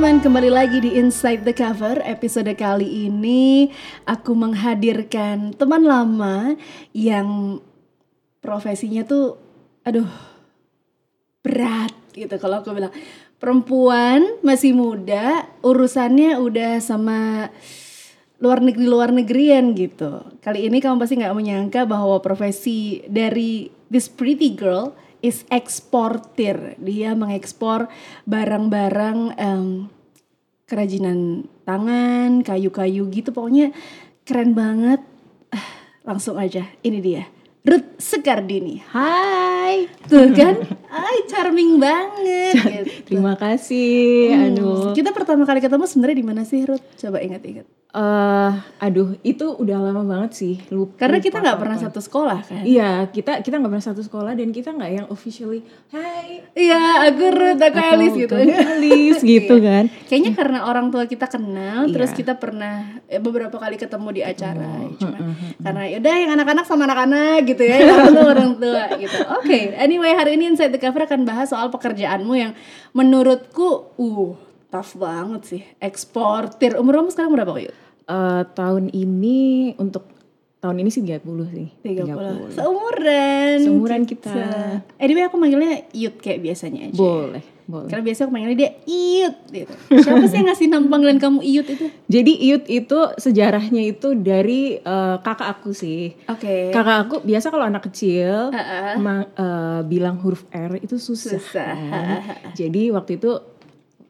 Teman-teman, kembali lagi di Inside the Cover. Episode kali ini aku menghadirkan teman lama yang profesinya tuh aduh berat gitu kalau aku bilang. Perempuan masih muda, urusannya udah sama luar negeri luar negerian gitu. Kali ini kamu pasti nggak menyangka bahwa profesi dari this pretty girl is eksportir. Dia mengekspor barang-barang em, kerajinan tangan, kayu-kayu gitu. Pokoknya keren banget. Ah, Langsung aja, ini dia. Ruth Sekardini. Hai. Tuh kan? Ay, charming banget gitu. Terima kasih. Hmm, Aduh. Kita pertama kali ketemu sebenarnya di mana sih, Ruth? Coba ingat-ingat. Eh, aduh, itu udah lama banget sih. Lupa, Karena kita nggak pernah satu sekolah kan? Iya, kita kita nggak pernah satu sekolah dan kita nggak yang officially, Hai. Iya, aku Ruth, aku Alice gitu. Alice gitu kan. Kayaknya karena orang tua kita kenal, Iya. terus kita pernah eh, beberapa kali ketemu di acara, cuma karena yaudah yang anak-anak sama anak-anak gitu ya, yang orang tua orang tua gitu. Oke, anyway hari ini Inside the Cover akan bahas soal pekerjaanmu yang menurutku, uh, tough banget sih, eksportir. Umur kamu sekarang berapa yuk? Eh, tahun ini untuk tahun ini sih 30 sih. 30. Seumuran. Seumuran kita. Cita. Anyway aku manggilnya Yud kayak biasanya aja. Boleh, boleh. Karena biasa aku manggilnya dia Iyut gitu. Siapa sih yang ngasih nama panggilan kamu Iyut itu? Jadi Iut itu sejarahnya itu dari eh, kakak aku sih. Oke. Kakak aku biasa kalau anak kecil Heeh. ma- eh, bilang huruf R itu susah. Susah. kan. Jadi waktu itu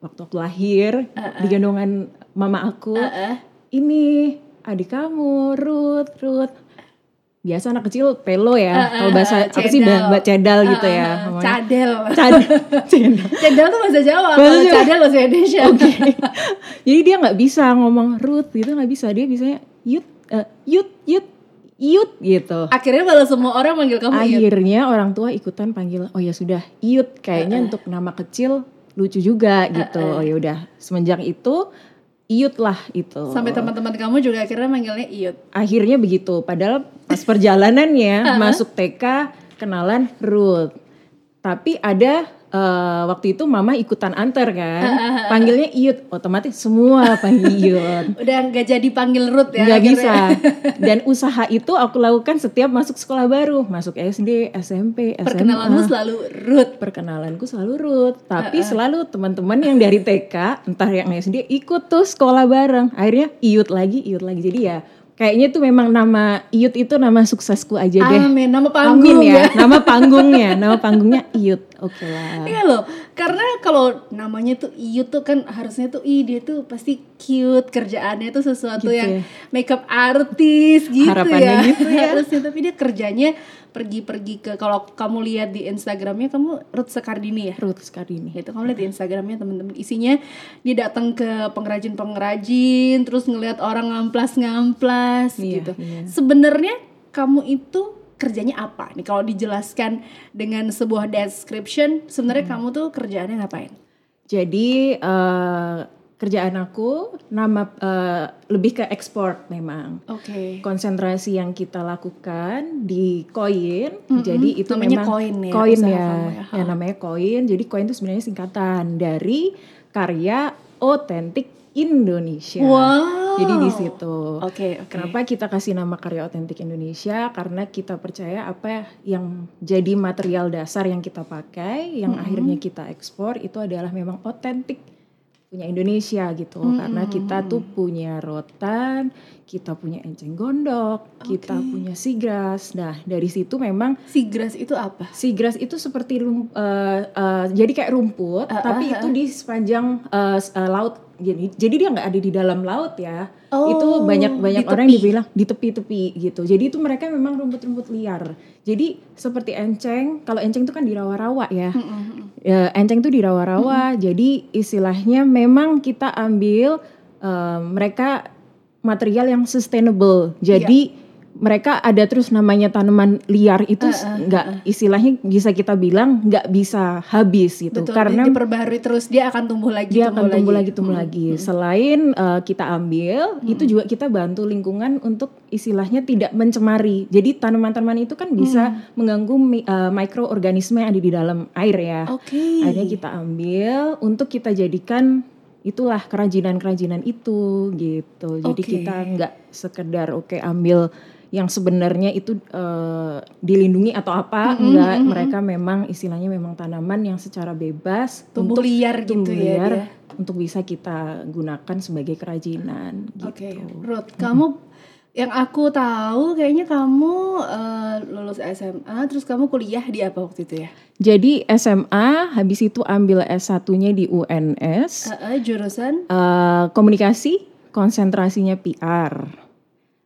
waktu aku lahir di gendongan mama aku, Heeh. Ini adik kamu Ruth, Ruth. Biasa anak kecil pelo ya. Kalau bahasa apa sih cedal. mbak cedal gitu ya. Ngomongnya. Cadel. Cad- cedal. Cadel tuh bahasa Jawa, Bahasa kalau Jawa. cadel bahasa Indonesia. Jadi dia nggak bisa ngomong Ruth gitu nggak bisa. Dia bisanya Yut, eh, Yut, Yut, Yut gitu. Akhirnya malah semua orang manggil kamu Iyut. Akhirnya orang tua ikutan panggil, oh ya sudah, Iut kayaknya untuk nama kecil lucu juga gitu. Oh ya udah, semenjak itu Iut lah itu. Sampai teman-teman kamu juga akhirnya manggilnya Iyut. Akhirnya begitu. Padahal pas perjalanannya masuk TK kenalan Ruth. Tapi ada eh, waktu itu mama ikutan antar kan, panggilnya Iut, otomatis semua panggil Iut. Udah nggak jadi panggil Ruth ya. nggak bisa. Dan usaha itu aku lakukan setiap masuk sekolah baru. Masuk SD SMP SMA Perkenalanmu selalu Ruth. perkenalanku selalu Ruth. Tapi selalu teman-teman yang dari TK entah yang SD ikut tuh sekolah bareng. Akhirnya Iut lagi Iut lagi. Jadi ya kayaknya tuh memang nama Iut itu nama suksesku aja deh. Amin, nama panggung Amin ya. ya nama panggungnya nama panggungnya Iut. Oke lah. Iya loh, karena kalau namanya tuh Iyut tuh kan harusnya tuh i dia tuh pasti cute kerjaannya tuh sesuatu Gitu yang ya. makeup artis gitu Harapannya ya. gitu ya. Harusnya tapi dia kerjanya pergi-pergi ke kalau kamu lihat di Instagramnya kamu Ruth Sekardini ya. Ruth Skardini Itu kamu lihat di Instagramnya temen-temen isinya dia datang ke pengrajin-pengrajin terus ngelihat orang ngamplas-ngamplas Iya, gitu. iya. Sebenarnya kamu itu kerjanya apa nih kalau dijelaskan dengan sebuah description sebenarnya Hmm. kamu tuh kerjaannya ngapain? Jadi eh, kerjaan aku nama eh, lebih ke ekspor memang. Oke. Konsentrasi yang kita lakukan di koin, jadi itu Namanya memang koin ya, koin ya, ya. ya namanya koin. Jadi koin itu sebenarnya singkatan dari karya otentik Indonesia. Wow. Jadi di situ. Oke, oke. Kenapa kita kasih nama karya otentik Indonesia? Karena kita percaya apa yang jadi material dasar yang kita pakai, yang akhirnya kita ekspor itu adalah memang otentik punya Indonesia gitu. Karena kita tuh punya rotan, kita punya enceng gondok, kita punya sigras. Nah dari situ memang Sigras itu apa? Sigras itu seperti rum- eh, eh, jadi kayak rumput, tapi itu di sepanjang s- eh, laut. Jadi, jadi dia nggak ada di dalam laut ya. Oh, itu banyak banyak di orang yang dibilang di tepi-tepi gitu. Jadi itu mereka memang rumput-rumput liar. Jadi seperti enceng, kalau enceng itu kan di rawa-rawa ya. Ya, enceng itu di rawa-rawa. Jadi istilahnya memang kita ambil eh, mereka material yang sustainable. Jadi mereka ada terus namanya tanaman liar itu nggak istilahnya bisa kita bilang nggak bisa habis gitu Betul, karena di- diperbaharui terus dia akan tumbuh lagi, dia akan tumbuh lagi Hmm. tumbuh lagi selain uh, kita ambil itu juga kita bantu lingkungan untuk istilahnya tidak mencemari jadi tanaman-tanaman itu kan bisa Hmm. mengganggu mi- uh, mikroorganisme yang ada di dalam air ya Oke. akhirnya kita ambil untuk kita jadikan itulah kerajinan-kerajinan itu gitu. Jadi Oke. kita nggak sekedar oke ambil yang sebenarnya itu eh, dilindungi atau apa, Mm-mm, enggak. mm-mm. Mereka memang istilahnya memang tanaman yang secara bebas tumbuh untuk liar gitu ya liar dia. untuk bisa kita gunakan sebagai kerajinan gitu. Oke, Ruth, kamu yang aku tahu kayaknya kamu eh, lulus SMA terus kamu kuliah di apa waktu itu ya? Jadi SMA habis itu ambil S1-nya di UNS Eh, eh, jurusan? eh, komunikasi konsentrasinya PR.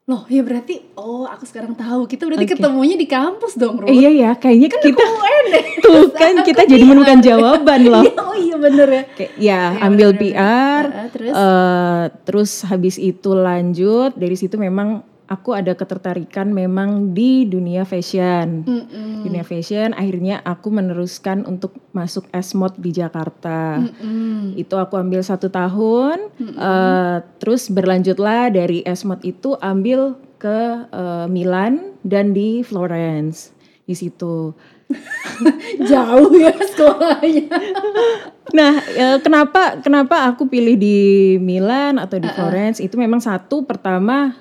Loh, ya berarti oh aku sekarang tahu. Kita berarti Oke. ketemunya di kampus dong, Ruth. Iya ya, kayaknya kita UN deh. tuh kan kita jadi menemukan jawaban loh. oh iya bener ya. Kayak ya Iya, ambil bener-bener. PR, Eh, eh, terus? eh, terus habis itu lanjut dari situ memang aku ada ketertarikan memang di dunia fashion. Mm-mm. Dunia fashion akhirnya aku meneruskan untuk masuk S-Mod di Jakarta. Mm-mm. Itu aku ambil satu tahun, eh, terus berlanjutlah dari S-Mod itu ambil ke eh, Milan dan di Florence di situ. Jauh ya sekolahnya. Nah, eh, kenapa kenapa aku pilih di Milan atau di Florence? Itu memang satu pertama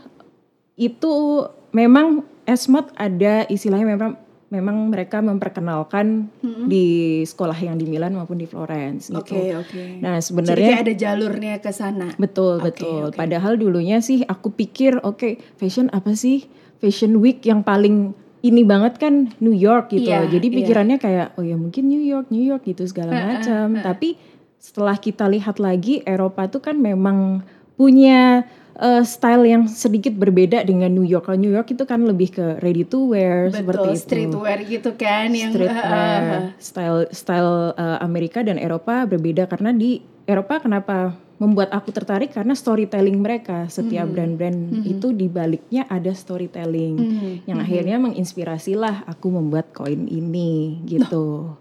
itu memang Esmod ada istilahnya memang memang mereka memperkenalkan di sekolah yang di Milan maupun di Florence gitu. Oke, oke. Nah, Jadi sebenarnya kayak ada jalurnya ke sana. Betul, Oke, betul. oke. Padahal dulunya sih aku pikir oke, fashion apa sih? Fashion week yang paling ini banget kan New York gitu. Iya, Jadi iya. pikirannya kayak oh ya mungkin New York, New York gitu segala macam. Tapi setelah kita lihat lagi Eropa tuh kan memang punya eh, style yang sedikit berbeda dengan New York. Kalau New York itu kan lebih ke ready to wear seperti Betul, itu. streetwear gitu kan yang streetwear, eh, eh, style style uh, Amerika dan Eropa berbeda karena di Eropa kenapa membuat aku tertarik? Karena storytelling mereka. Setiap brand-brand itu di baliknya ada storytelling Hmm. yang akhirnya menginspirasilah aku membuat koin ini gitu.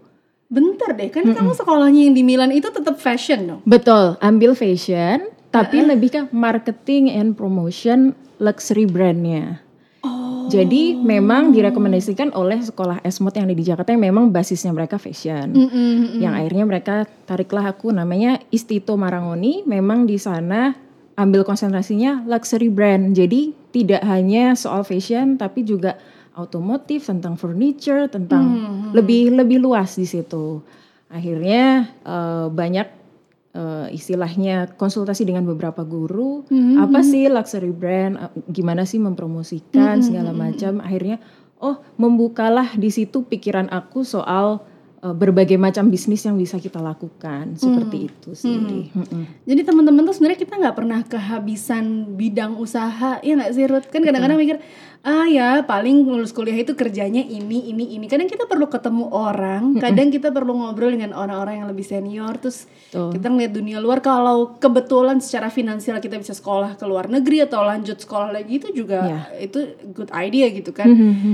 Bentar deh, kan kamu sekolahnya yang di Milan itu tetap fashion dong. Betul, ambil fashion tapi lebih ke marketing and promotion luxury brandnya. Oh. Jadi memang direkomendasikan oleh sekolah Esmod yang ada di Jakarta yang memang basisnya mereka fashion. Mm-mm. yang akhirnya mereka tariklah aku namanya Istito Marangoni memang di sana ambil konsentrasinya luxury brand jadi tidak hanya soal fashion tapi juga otomotif tentang furniture tentang lebih lebih luas di situ akhirnya eh, banyak eh, istilahnya konsultasi dengan beberapa guru apa sih luxury brand eh, gimana sih mempromosikan segala macam. Akhirnya oh membukalah di situ pikiran aku soal berbagai macam bisnis yang bisa kita lakukan seperti itu sih. Mm-mm. Jadi teman-teman tuh sebenarnya kita nggak pernah kehabisan bidang usaha, ya nggak sih Ruth? Kan kadang-kadang mikir, ah ya paling lulus kuliah itu kerjanya ini, ini, ini. Kadang kita perlu ketemu orang, kadang kita perlu ngobrol dengan orang-orang yang lebih senior, terus Betul. kita ngeliat dunia luar. Kalau kebetulan secara finansial kita bisa sekolah ke luar negeri atau lanjut sekolah lagi itu juga Ya. itu good idea gitu kan.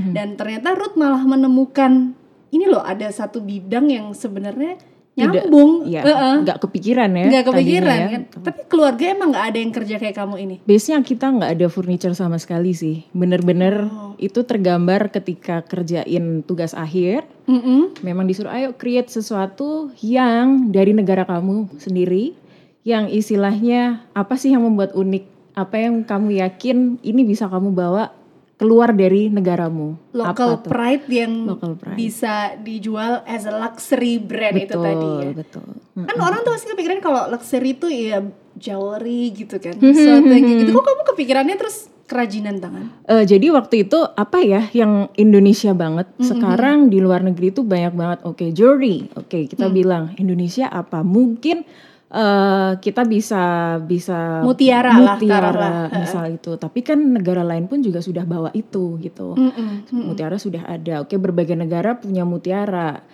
Dan ternyata Ruth malah menemukan ini loh ada satu bidang yang sebenarnya Tidak- nyambung. Ya, Heeh. nggak kepikiran ya. Nggak kepikiran tadinya ya. kan. Tapi keluarga emang nggak ada yang kerja kayak kamu ini. Biasanya kita nggak ada furniture sama sekali sih. Bener-bener Oh. itu tergambar ketika kerjain tugas akhir. Mm-mm. Memang disuruh ayo create sesuatu yang dari negara kamu sendiri. Yang istilahnya apa sih yang membuat unik? Apa yang kamu yakin ini bisa kamu bawa keluar dari negaramu? Local apa tuh? pride yang Local pride. bisa dijual as a luxury brand itu Betul, tadi ya. betul. Kan orang tuh pasti kepikiran kalau luxury itu ya jewelry gitu kan. Hmm, Sesuatu yang gitu. Kok kamu kepikirannya terus kerajinan tangan? Eh, jadi waktu itu apa ya yang Indonesia banget. Hmm, Sekarang di luar negeri itu banyak banget. Oke, jewelry. Oke, kita Hmm. bilang Indonesia apa? Mungkin eh, kita bisa bisa Mutiara lah, mutiara taruhlah. misal itu. Tapi kan negara lain pun juga sudah bawa itu gitu. Mm-mm. Mutiara sudah ada. Oke, berbagai negara punya mutiara.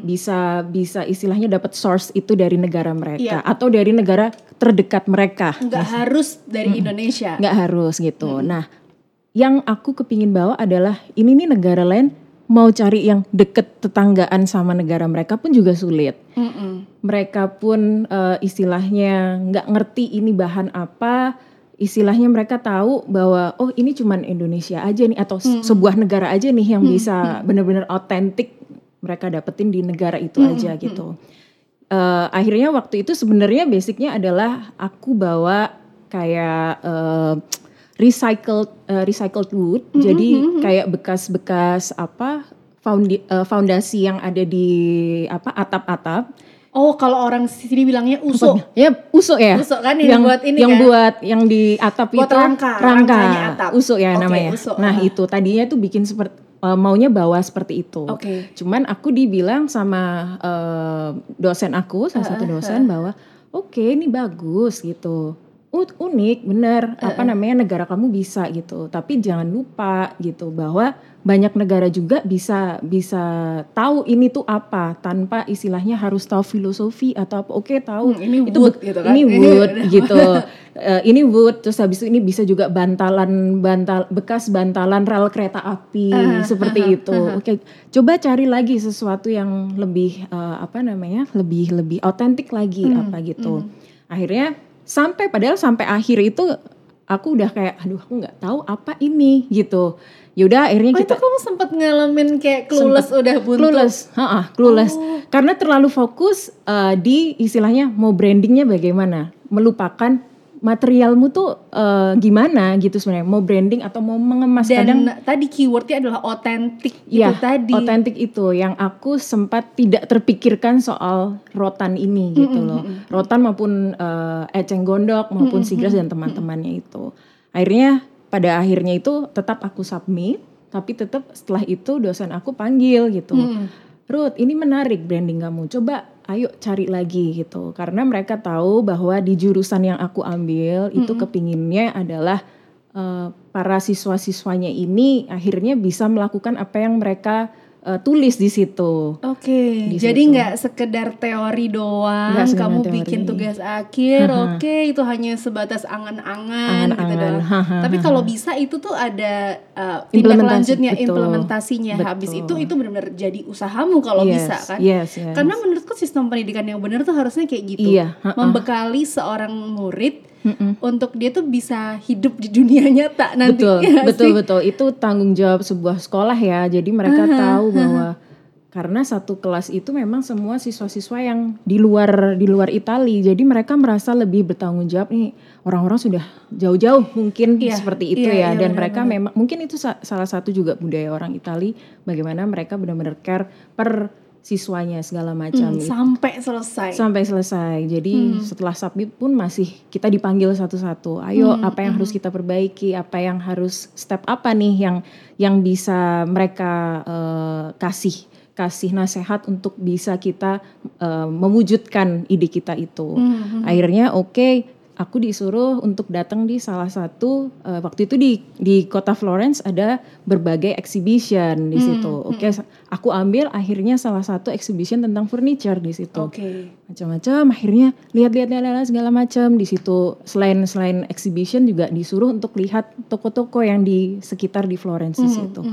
Bisa bisa istilahnya dapat source itu dari negara mereka Iya. atau dari negara terdekat mereka. Nggak harus dari Indonesia. nggak harus gitu. Nah, yang aku kepingin bawa adalah ini nih negara lain mau cari yang deket tetanggaan sama negara mereka pun juga sulit. Mm-mm. Mereka pun eh, istilahnya nggak ngerti ini bahan apa. Istilahnya mereka tahu bahwa oh ini cuman Indonesia aja nih atau se- sebuah negara aja nih yang bisa benar-benar otentik mereka dapetin di negara itu aja gitu. eh, akhirnya waktu itu sebenarnya basicnya adalah aku bawa kayak eh, recycled eh, recycled wood. Jadi kayak bekas-bekas apa foundi- eh, fondasi yang ada di apa atap-atap. Oh, kalau orang sini bilangnya usuk. Ya usuk ya. Usuk kan yang buat ini yang kan? buat yang di atap Buat itu rangka, rangka atap. usuk ya Oke, namanya. usuk, Nah ah. itu tadinya tuh bikin seperti eh, maunya bawa seperti itu. Oke. Cuman aku dibilang sama eh, dosen aku salah satu dosen bahwa oke ini bagus gitu. Unik bener apa namanya negara kamu bisa gitu. Tapi jangan lupa gitu bahwa banyak negara juga bisa bisa tahu ini tuh apa tanpa istilahnya harus tahu filosofi atau apa. Oke tahu. Hmm, ini itu wood gitu kan. ini wood gitu. Eh, ini wood terus habis itu ini bisa juga bantalan bantal bekas bantalan rel kereta api seperti itu. oke coba cari lagi sesuatu yang lebih eh, apa namanya lebih lebih otentik lagi Hmm, apa gitu. akhirnya sampai padahal sampai akhir itu aku udah kayak aduh aku nggak tahu apa ini gitu yaudah akhirnya Oh, kita itu kamu sempat ngalamin kayak clueless udah buntu. clueless, ha clueless. Karena terlalu fokus uh, di istilahnya mau brandingnya bagaimana, melupakan materialmu tuh uh, gimana gitu sebenarnya. Mau branding atau mau mengemas kadang Dan tadi keywordnya adalah otentik ya itu tadi. otentik itu yang aku sempat tidak terpikirkan soal rotan ini gitu loh. Rotan maupun uh, eceng gondok maupun sigras dan teman-temannya itu. Akhirnya pada akhirnya itu tetap aku submit, tapi tetap setelah itu dosen aku panggil gitu. Ruth, ini menarik branding kamu. Coba ayo cari lagi gitu. Karena mereka tahu bahwa di jurusan yang aku ambil itu kepinginnya adalah eh, para siswa-siswanya ini akhirnya bisa melakukan apa yang mereka eh, tulis di situ. Oke, Di jadi nggak sekedar teori doang, sekedar kamu teori. bikin tugas akhir, oke itu hanya sebatas angan-angan gitu doang. Tapi kalau bisa itu tuh ada uh, tindak lanjutnya, betul. implementasinya. Habis itu itu benar-benar jadi usahamu kalau Yes, bisa kan? yes, yes. Karena menurutku sistem pendidikan yang benar tuh harusnya kayak gitu, Iya, membekali seorang murid untuk dia tuh bisa hidup di dunia nyata nanti. betul ya betul sih? betul. Itu tanggung jawab sebuah sekolah ya. Jadi mereka tahu bahwa karena satu kelas itu memang semua siswa-siswa yang di luar di luar Itali. Jadi mereka merasa lebih bertanggung jawab nih. Orang-orang sudah jauh-jauh mungkin Iya, seperti itu iya, ya. iya, dan mereka memang mungkin itu sa- salah satu juga budaya orang Itali. Bagaimana mereka benar-benar care per siswanya segala macam Hmm, sampai selesai. sampai selesai. Jadi setelah submit pun masih kita dipanggil satu-satu. Ayo apa yang harus kita perbaiki, apa yang harus step apa nih yang yang bisa mereka eh, kasih kasih nasihat untuk bisa kita eh, mewujudkan ide kita itu. Akhirnya oke aku disuruh untuk datang di salah satu eh, waktu itu di di kota Florence ada berbagai exhibition di situ. Oke, aku ambil akhirnya salah satu exhibition tentang furniture di situ. Oke. Macam-macam akhirnya lihat-lihat lihat segala macam di situ. Selain selain exhibition juga disuruh untuk lihat toko-toko yang di sekitar di Florence di situ.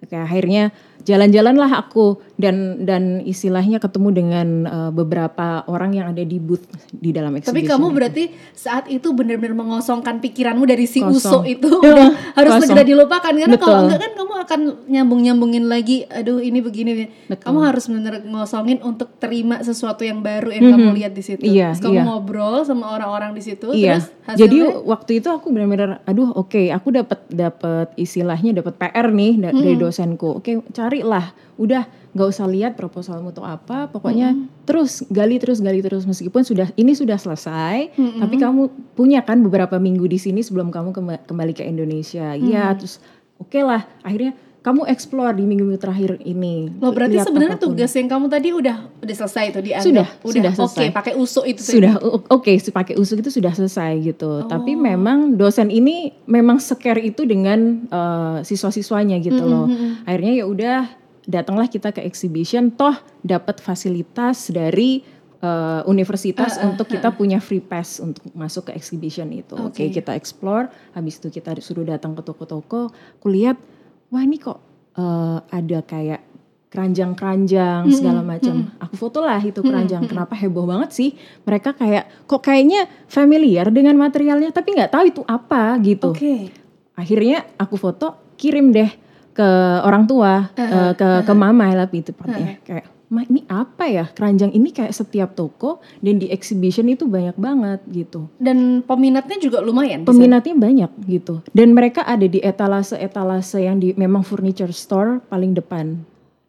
Oke, akhirnya jalan-jalanlah aku dan dan istilahnya ketemu dengan eh, beberapa orang yang ada di booth di dalam Tapi exhibition. kamu itu. berarti saat itu benar-benar mengosongkan pikiranmu dari si Kosong. usuk itu Ya, udah harus kosong. segera dilupakan karena kalau Betul. enggak kan kamu akan nyambung-nyambungin lagi aduh ini begini. Betul. Kamu harus benar ngosongin untuk terima sesuatu yang baru yang kamu lihat di situ. Iya, terus kamu iya. ngobrol sama orang-orang di situ Iya. terus Jadi waktu itu aku benar-benar aduh oke aku dapat dapat istilahnya dapat PR nih da- dari dosenku. Oke, carilah. Udah nggak usah lihat proposalmu tuh apa, pokoknya terus gali terus gali terus meskipun sudah ini sudah selesai, tapi kamu punya kan beberapa minggu di sini sebelum kamu kemba- kembali ke Indonesia. Iya, terus oke lah akhirnya kamu explore di minggu-minggu terakhir ini. Loh berarti sebenarnya tugas yang kamu tadi udah udah selesai itu dianggap? Sudah, udah sudah oke selesai. pakai usuk itu tadi. sudah oke su- pakai usuk itu sudah selesai gitu. Tapi memang dosen ini memang scare itu dengan eh, siswa-siswanya gitu loh. akhirnya ya udah datanglah kita ke exhibition toh dapat fasilitas dari eh, universitas untuk kita punya free pass untuk masuk ke exhibition itu oke kita explore habis itu kita disuruh datang ke toko-toko kulihat wah ini kok eh, ada kayak keranjang-keranjang segala macam. Aku foto lah itu keranjang. Kenapa heboh banget sih? Mereka kayak kok kayaknya familiar dengan materialnya tapi nggak tahu itu apa gitu. Oke. Akhirnya aku foto, kirim deh ke orang tua, eh, ke ke mama lah itu tepatnya. Kayak "Ma, ini apa ya? Keranjang ini kayak setiap toko dan di exhibition itu banyak banget gitu. Dan peminatnya juga lumayan. Peminatnya banyak gitu. Dan mereka ada di etalase-etalase yang di memang furniture store paling depan.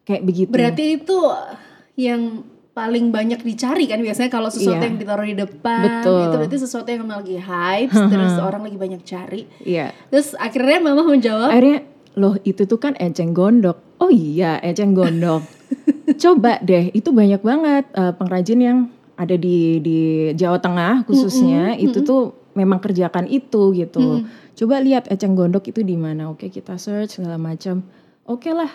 Kayak begitu. Berarti itu yang paling banyak dicari kan biasanya kalau sesuatu Iya. yang ditaruh di depan Betul. itu berarti sesuatu yang emang lagi hype terus orang lagi banyak cari. Iya. Terus akhirnya mama menjawab, Akhirnya loh itu tuh kan eceng gondok. Oh iya eceng gondok. Coba deh itu banyak banget eh, pengrajin yang ada di di Jawa Tengah khususnya itu tuh memang kerjakan itu gitu. Coba lihat eceng gondok itu di mana. Oke kita search segala macam. Oke lah.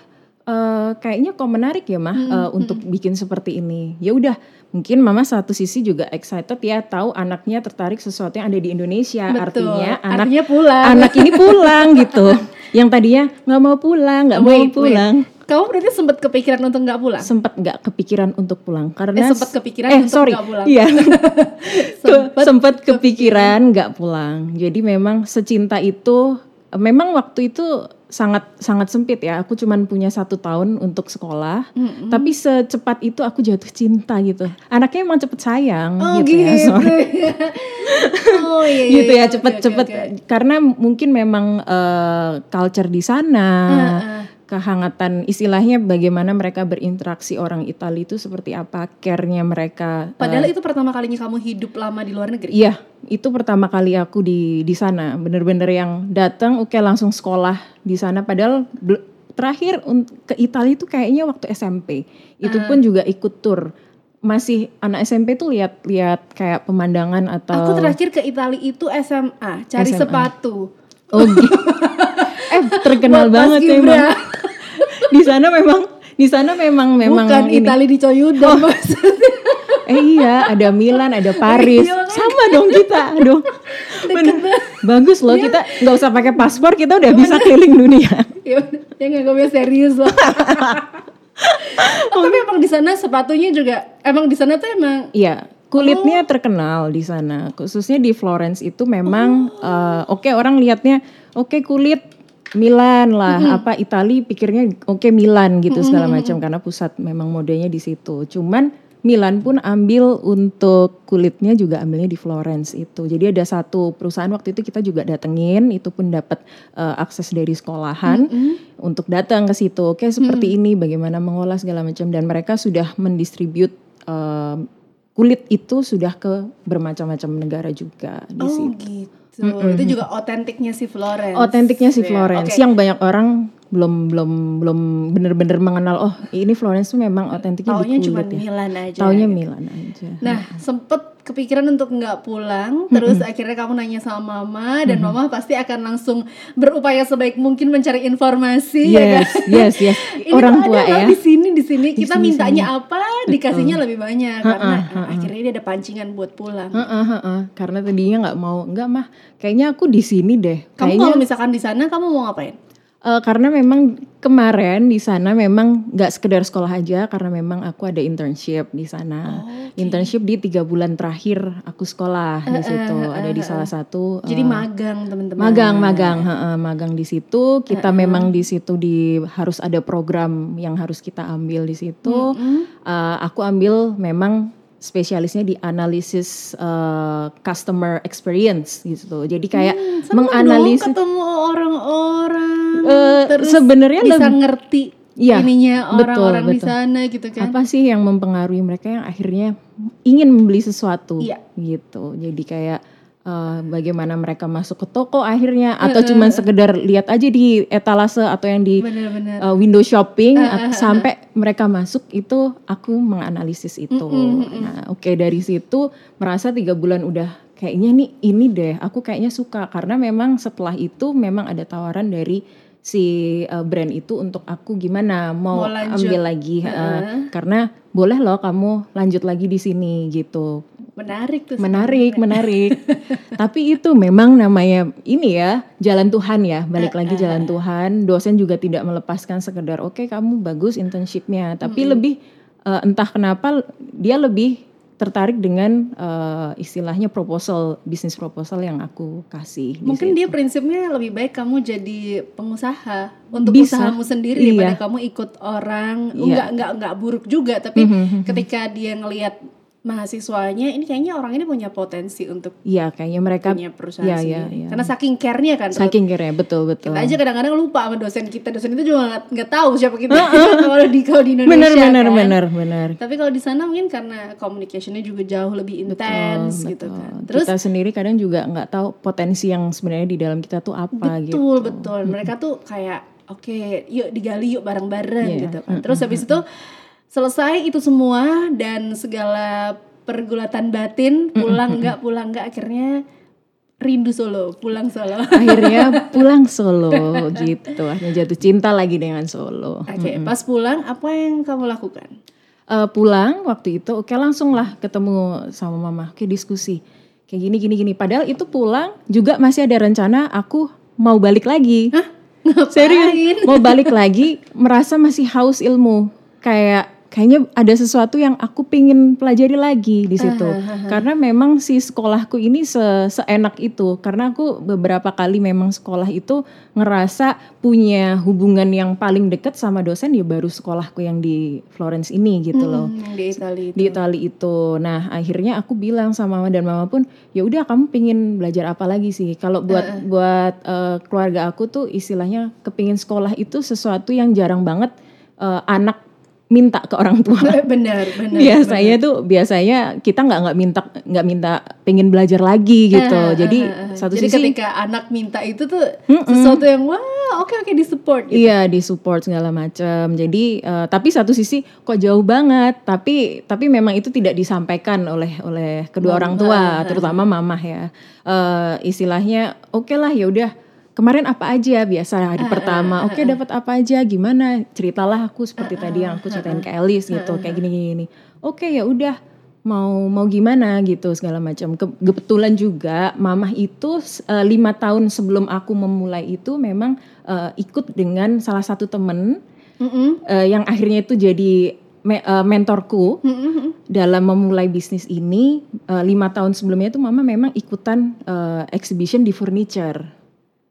eh, kayaknya kok menarik ya mah eh, untuk bikin seperti ini. Ya udah, mungkin mama satu sisi juga excited ya tahu anaknya tertarik sesuatu yang ada di Indonesia. betul. Artinya anak Artinya pulang. anak ini pulang gitu. Yang tadinya nggak mau pulang, nggak mau Wait, wait. pulang, Kamu berarti sempat kepikiran untuk nggak pulang? sempat nggak kepikiran untuk pulang karena Eh, sempat kepikiran eh, untuk sorry. nggak pulang. Iya, Sempat sempat kepikiran nggak pulang. Jadi memang secinta itu, memang waktu itu sangat sangat sempit ya. Aku cuman punya satu tahun untuk sekolah, tapi secepat itu aku jatuh cinta gitu. Anaknya emang cepet sayang Oh gitu, ya. gitu. sorry. oh iya, iya, gitu iya. ya Oke, cepet-cepet oke, oke. karena mungkin memang eh, culture di sana Heeh. Kehangatan istilahnya bagaimana mereka berinteraksi orang Italia itu seperti apa care-nya mereka Padahal itu pertama kalinya kamu hidup lama di luar negeri. iya itu pertama kali aku di di sana bener-bener yang datang oke langsung sekolah di sana padahal terakhir un- ke Italia itu kayaknya waktu SMP itu pun juga ikut tour masih anak SMP tuh lihat-lihat kayak pemandangan atau Aku terakhir ke Italia itu SMA, cari SMA. sepatu. Oh, gitu. eh terkenal Buat banget paskibra. memang. di sana memang di sana memang memang Bukan ini. Italia di Coyudan maksudnya. Eh iya, ada Milan, ada Paris. Iya, makanya. Sama dong kita. Aduh. Bener. Bagus loh kita nggak usah pakai paspor, kita udah bisa keliling dunia. ya udah, ya nggak gue biasa serius loh. oh, tapi emang di sana sepatunya juga emang di sana tuh emang Iya, kulitnya terkenal di sana. Khususnya di Florence itu memang eh, oke orang lihatnya oke kulit Milan lah, apa Itali pikirnya oke Milan gitu segala macam karena pusat memang modenya di situ. Cuman Milan pun ambil untuk kulitnya juga ambilnya di Florence itu. Jadi ada satu perusahaan waktu itu kita juga datengin, itu pun dapat eh, akses dari sekolahan untuk datang ke situ. Oke seperti ini, bagaimana mengolah segala macam dan mereka sudah mendistribute eh, kulit itu sudah ke bermacam-macam negara juga di oh situ. gitu. Itu juga otentiknya si Florence. Otentiknya si Ya, Florence oke. yang banyak orang belum belum belum bener-bener mengenal oh ini Florence tuh memang otentiknya Taunya di cuma kulit ya. Milan aja. Taunya Milan aja. Nah, sempet kepikiran untuk nggak pulang, terus akhirnya kamu nanya sama mama dan mama pasti akan langsung berupaya sebaik mungkin mencari informasi ya kan. Yes, yes, yes. Ini Orang tua ada ya. di sini di sini kita sini, mintanya apa dikasihnya lebih banyak karena ah, akhirnya dia ada pancingan buat pulang. Heeh, heeh. Karena tadinya nggak mau, nggak mah. Kayaknya aku di sini deh. Kamu Kayaknya kalau misalkan di sana kamu mau ngapain? Eh, karena memang kemarin di sana memang nggak sekedar sekolah aja karena memang aku ada internship di sana. Internship di tiga bulan terakhir aku sekolah di situ. ada di salah satu. Jadi eh, magang teman-teman. magang, magang, heeh, magang di situ. Kita memang di situ di harus ada program yang harus kita ambil di situ. Eh, aku ambil memang spesialisnya di analisis eh, customer experience gitu. Jadi kayak Seneng menganalisis ketemu orang-orang Eh, terus sebenarnya bisa lebih- ngerti Iya, ininya orang-orang di sana gitu kan. apa sih yang mempengaruhi mereka yang akhirnya ingin membeli sesuatu? Iya. gitu. Jadi kayak eh, bagaimana mereka masuk ke toko akhirnya atau cuman sekedar lihat aja di etalase atau yang di Bener-bener. eh, window shopping at- sampai mereka masuk itu aku menganalisis itu. Nah oke dari situ merasa tiga bulan udah kayaknya nih ini deh aku kayaknya suka. Karena memang setelah itu memang ada tawaran dari si eh, brand itu untuk aku gimana? Mau, Mau lanjut. ambil lagi eh, karena boleh loh kamu lanjut lagi di sini gitu. Menarik tuh. menarik menarik. Tapi itu memang namanya ini ya jalan Tuhan ya. Balik lagi jalan Tuhan. Dosen juga tidak melepaskan sekedar oke kamu bagus internshipnya. Tapi lebih eh, entah kenapa dia lebih tertarik dengan uh, istilahnya proposal bisnis proposal yang aku kasih. Mungkin dia prinsipnya lebih baik kamu jadi pengusaha untuk Bisa. usahamu sendiri Iya. daripada kamu ikut orang. Iya. Enggak enggak enggak buruk juga, tapi Mhm, ketika dia ngelihat mahasiswanya ini kayaknya orang ini punya potensi untuk Iya, kayaknya mereka punya perusahaan sendiri. iya, iya. Karena saking care-nya kan. saking kira betul betul. kita aja kadang-kadang lupa sama dosen kita. Dosen itu juga nggak- nggak tahu siapa kita kalau di kalau di Indonesia Bener bener kan. bener bener. Tapi kalau di sana mungkin karena communicationnya juga jauh lebih intens gitu Betul. kan. Terus kita sendiri kadang juga nggak tahu potensi yang sebenarnya di dalam kita tuh apa gitu. betul betul. Mereka tuh kayak oke, yuk digali yuk bareng-bareng Iya. gitu kan. Terus habis itu selesai itu semua dan segala pergulatan batin pulang nggak pulang nggak akhirnya rindu Solo, pulang Solo. Akhirnya pulang Solo gitu. Akhirnya jatuh cinta lagi dengan Solo. Oke, pas pulang apa yang kamu lakukan? Eh, pulang waktu itu oke langsung lah ketemu sama mama. Oke diskusi. Kayak gini gini gini. Padahal itu pulang juga masih ada rencana aku mau balik lagi. Serius? Mau balik lagi merasa masih haus ilmu. Kayak kayaknya ada sesuatu yang aku pingin pelajari lagi di situ karena memang si sekolahku ini se seenak itu karena aku beberapa kali memang sekolah itu ngerasa punya hubungan yang paling dekat sama dosen ya baru sekolahku yang di Florence ini gitu loh Hmm, di Italia itu. di Itali itu. Nah akhirnya aku bilang sama mama dan mama pun ya udah kamu pingin belajar apa lagi sih? Kalau buat buat eh, keluarga aku tuh istilahnya kepingin sekolah itu sesuatu yang jarang banget eh, anak minta ke orang tua. benar, benar. biasanya tuh biasanya kita nggak nggak minta nggak minta pengen belajar lagi gitu. Ah, Jadi ah, ah. satu Jadi sisi ketika anak minta itu tuh sesuatu yang wah oke oke di support gitu. Iya di support segala macam. Jadi eh, tapi satu sisi kok jauh banget. Tapi tapi memang itu tidak disampaikan oleh oleh kedua orang tua, terutama mamah ya. Eh, istilahnya oke lah ya udah. Kemarin apa aja biasa hari pertama. Oke dapat apa aja gimana? Ceritalah aku seperti tadi yang aku ceritain ke Elis gitu kayak gini gini. gini. Oke ya udah mau mau gimana gitu segala macam. Ke- Kebetulan juga mamah itu eh, lima tahun sebelum aku memulai itu memang eh, ikut dengan salah satu temen Mm-mm. eh, yang akhirnya itu jadi me- eh, mentorku Mm-mm. dalam memulai bisnis ini. Eh, lima tahun sebelumnya itu mama memang ikutan eh, exhibition di furniture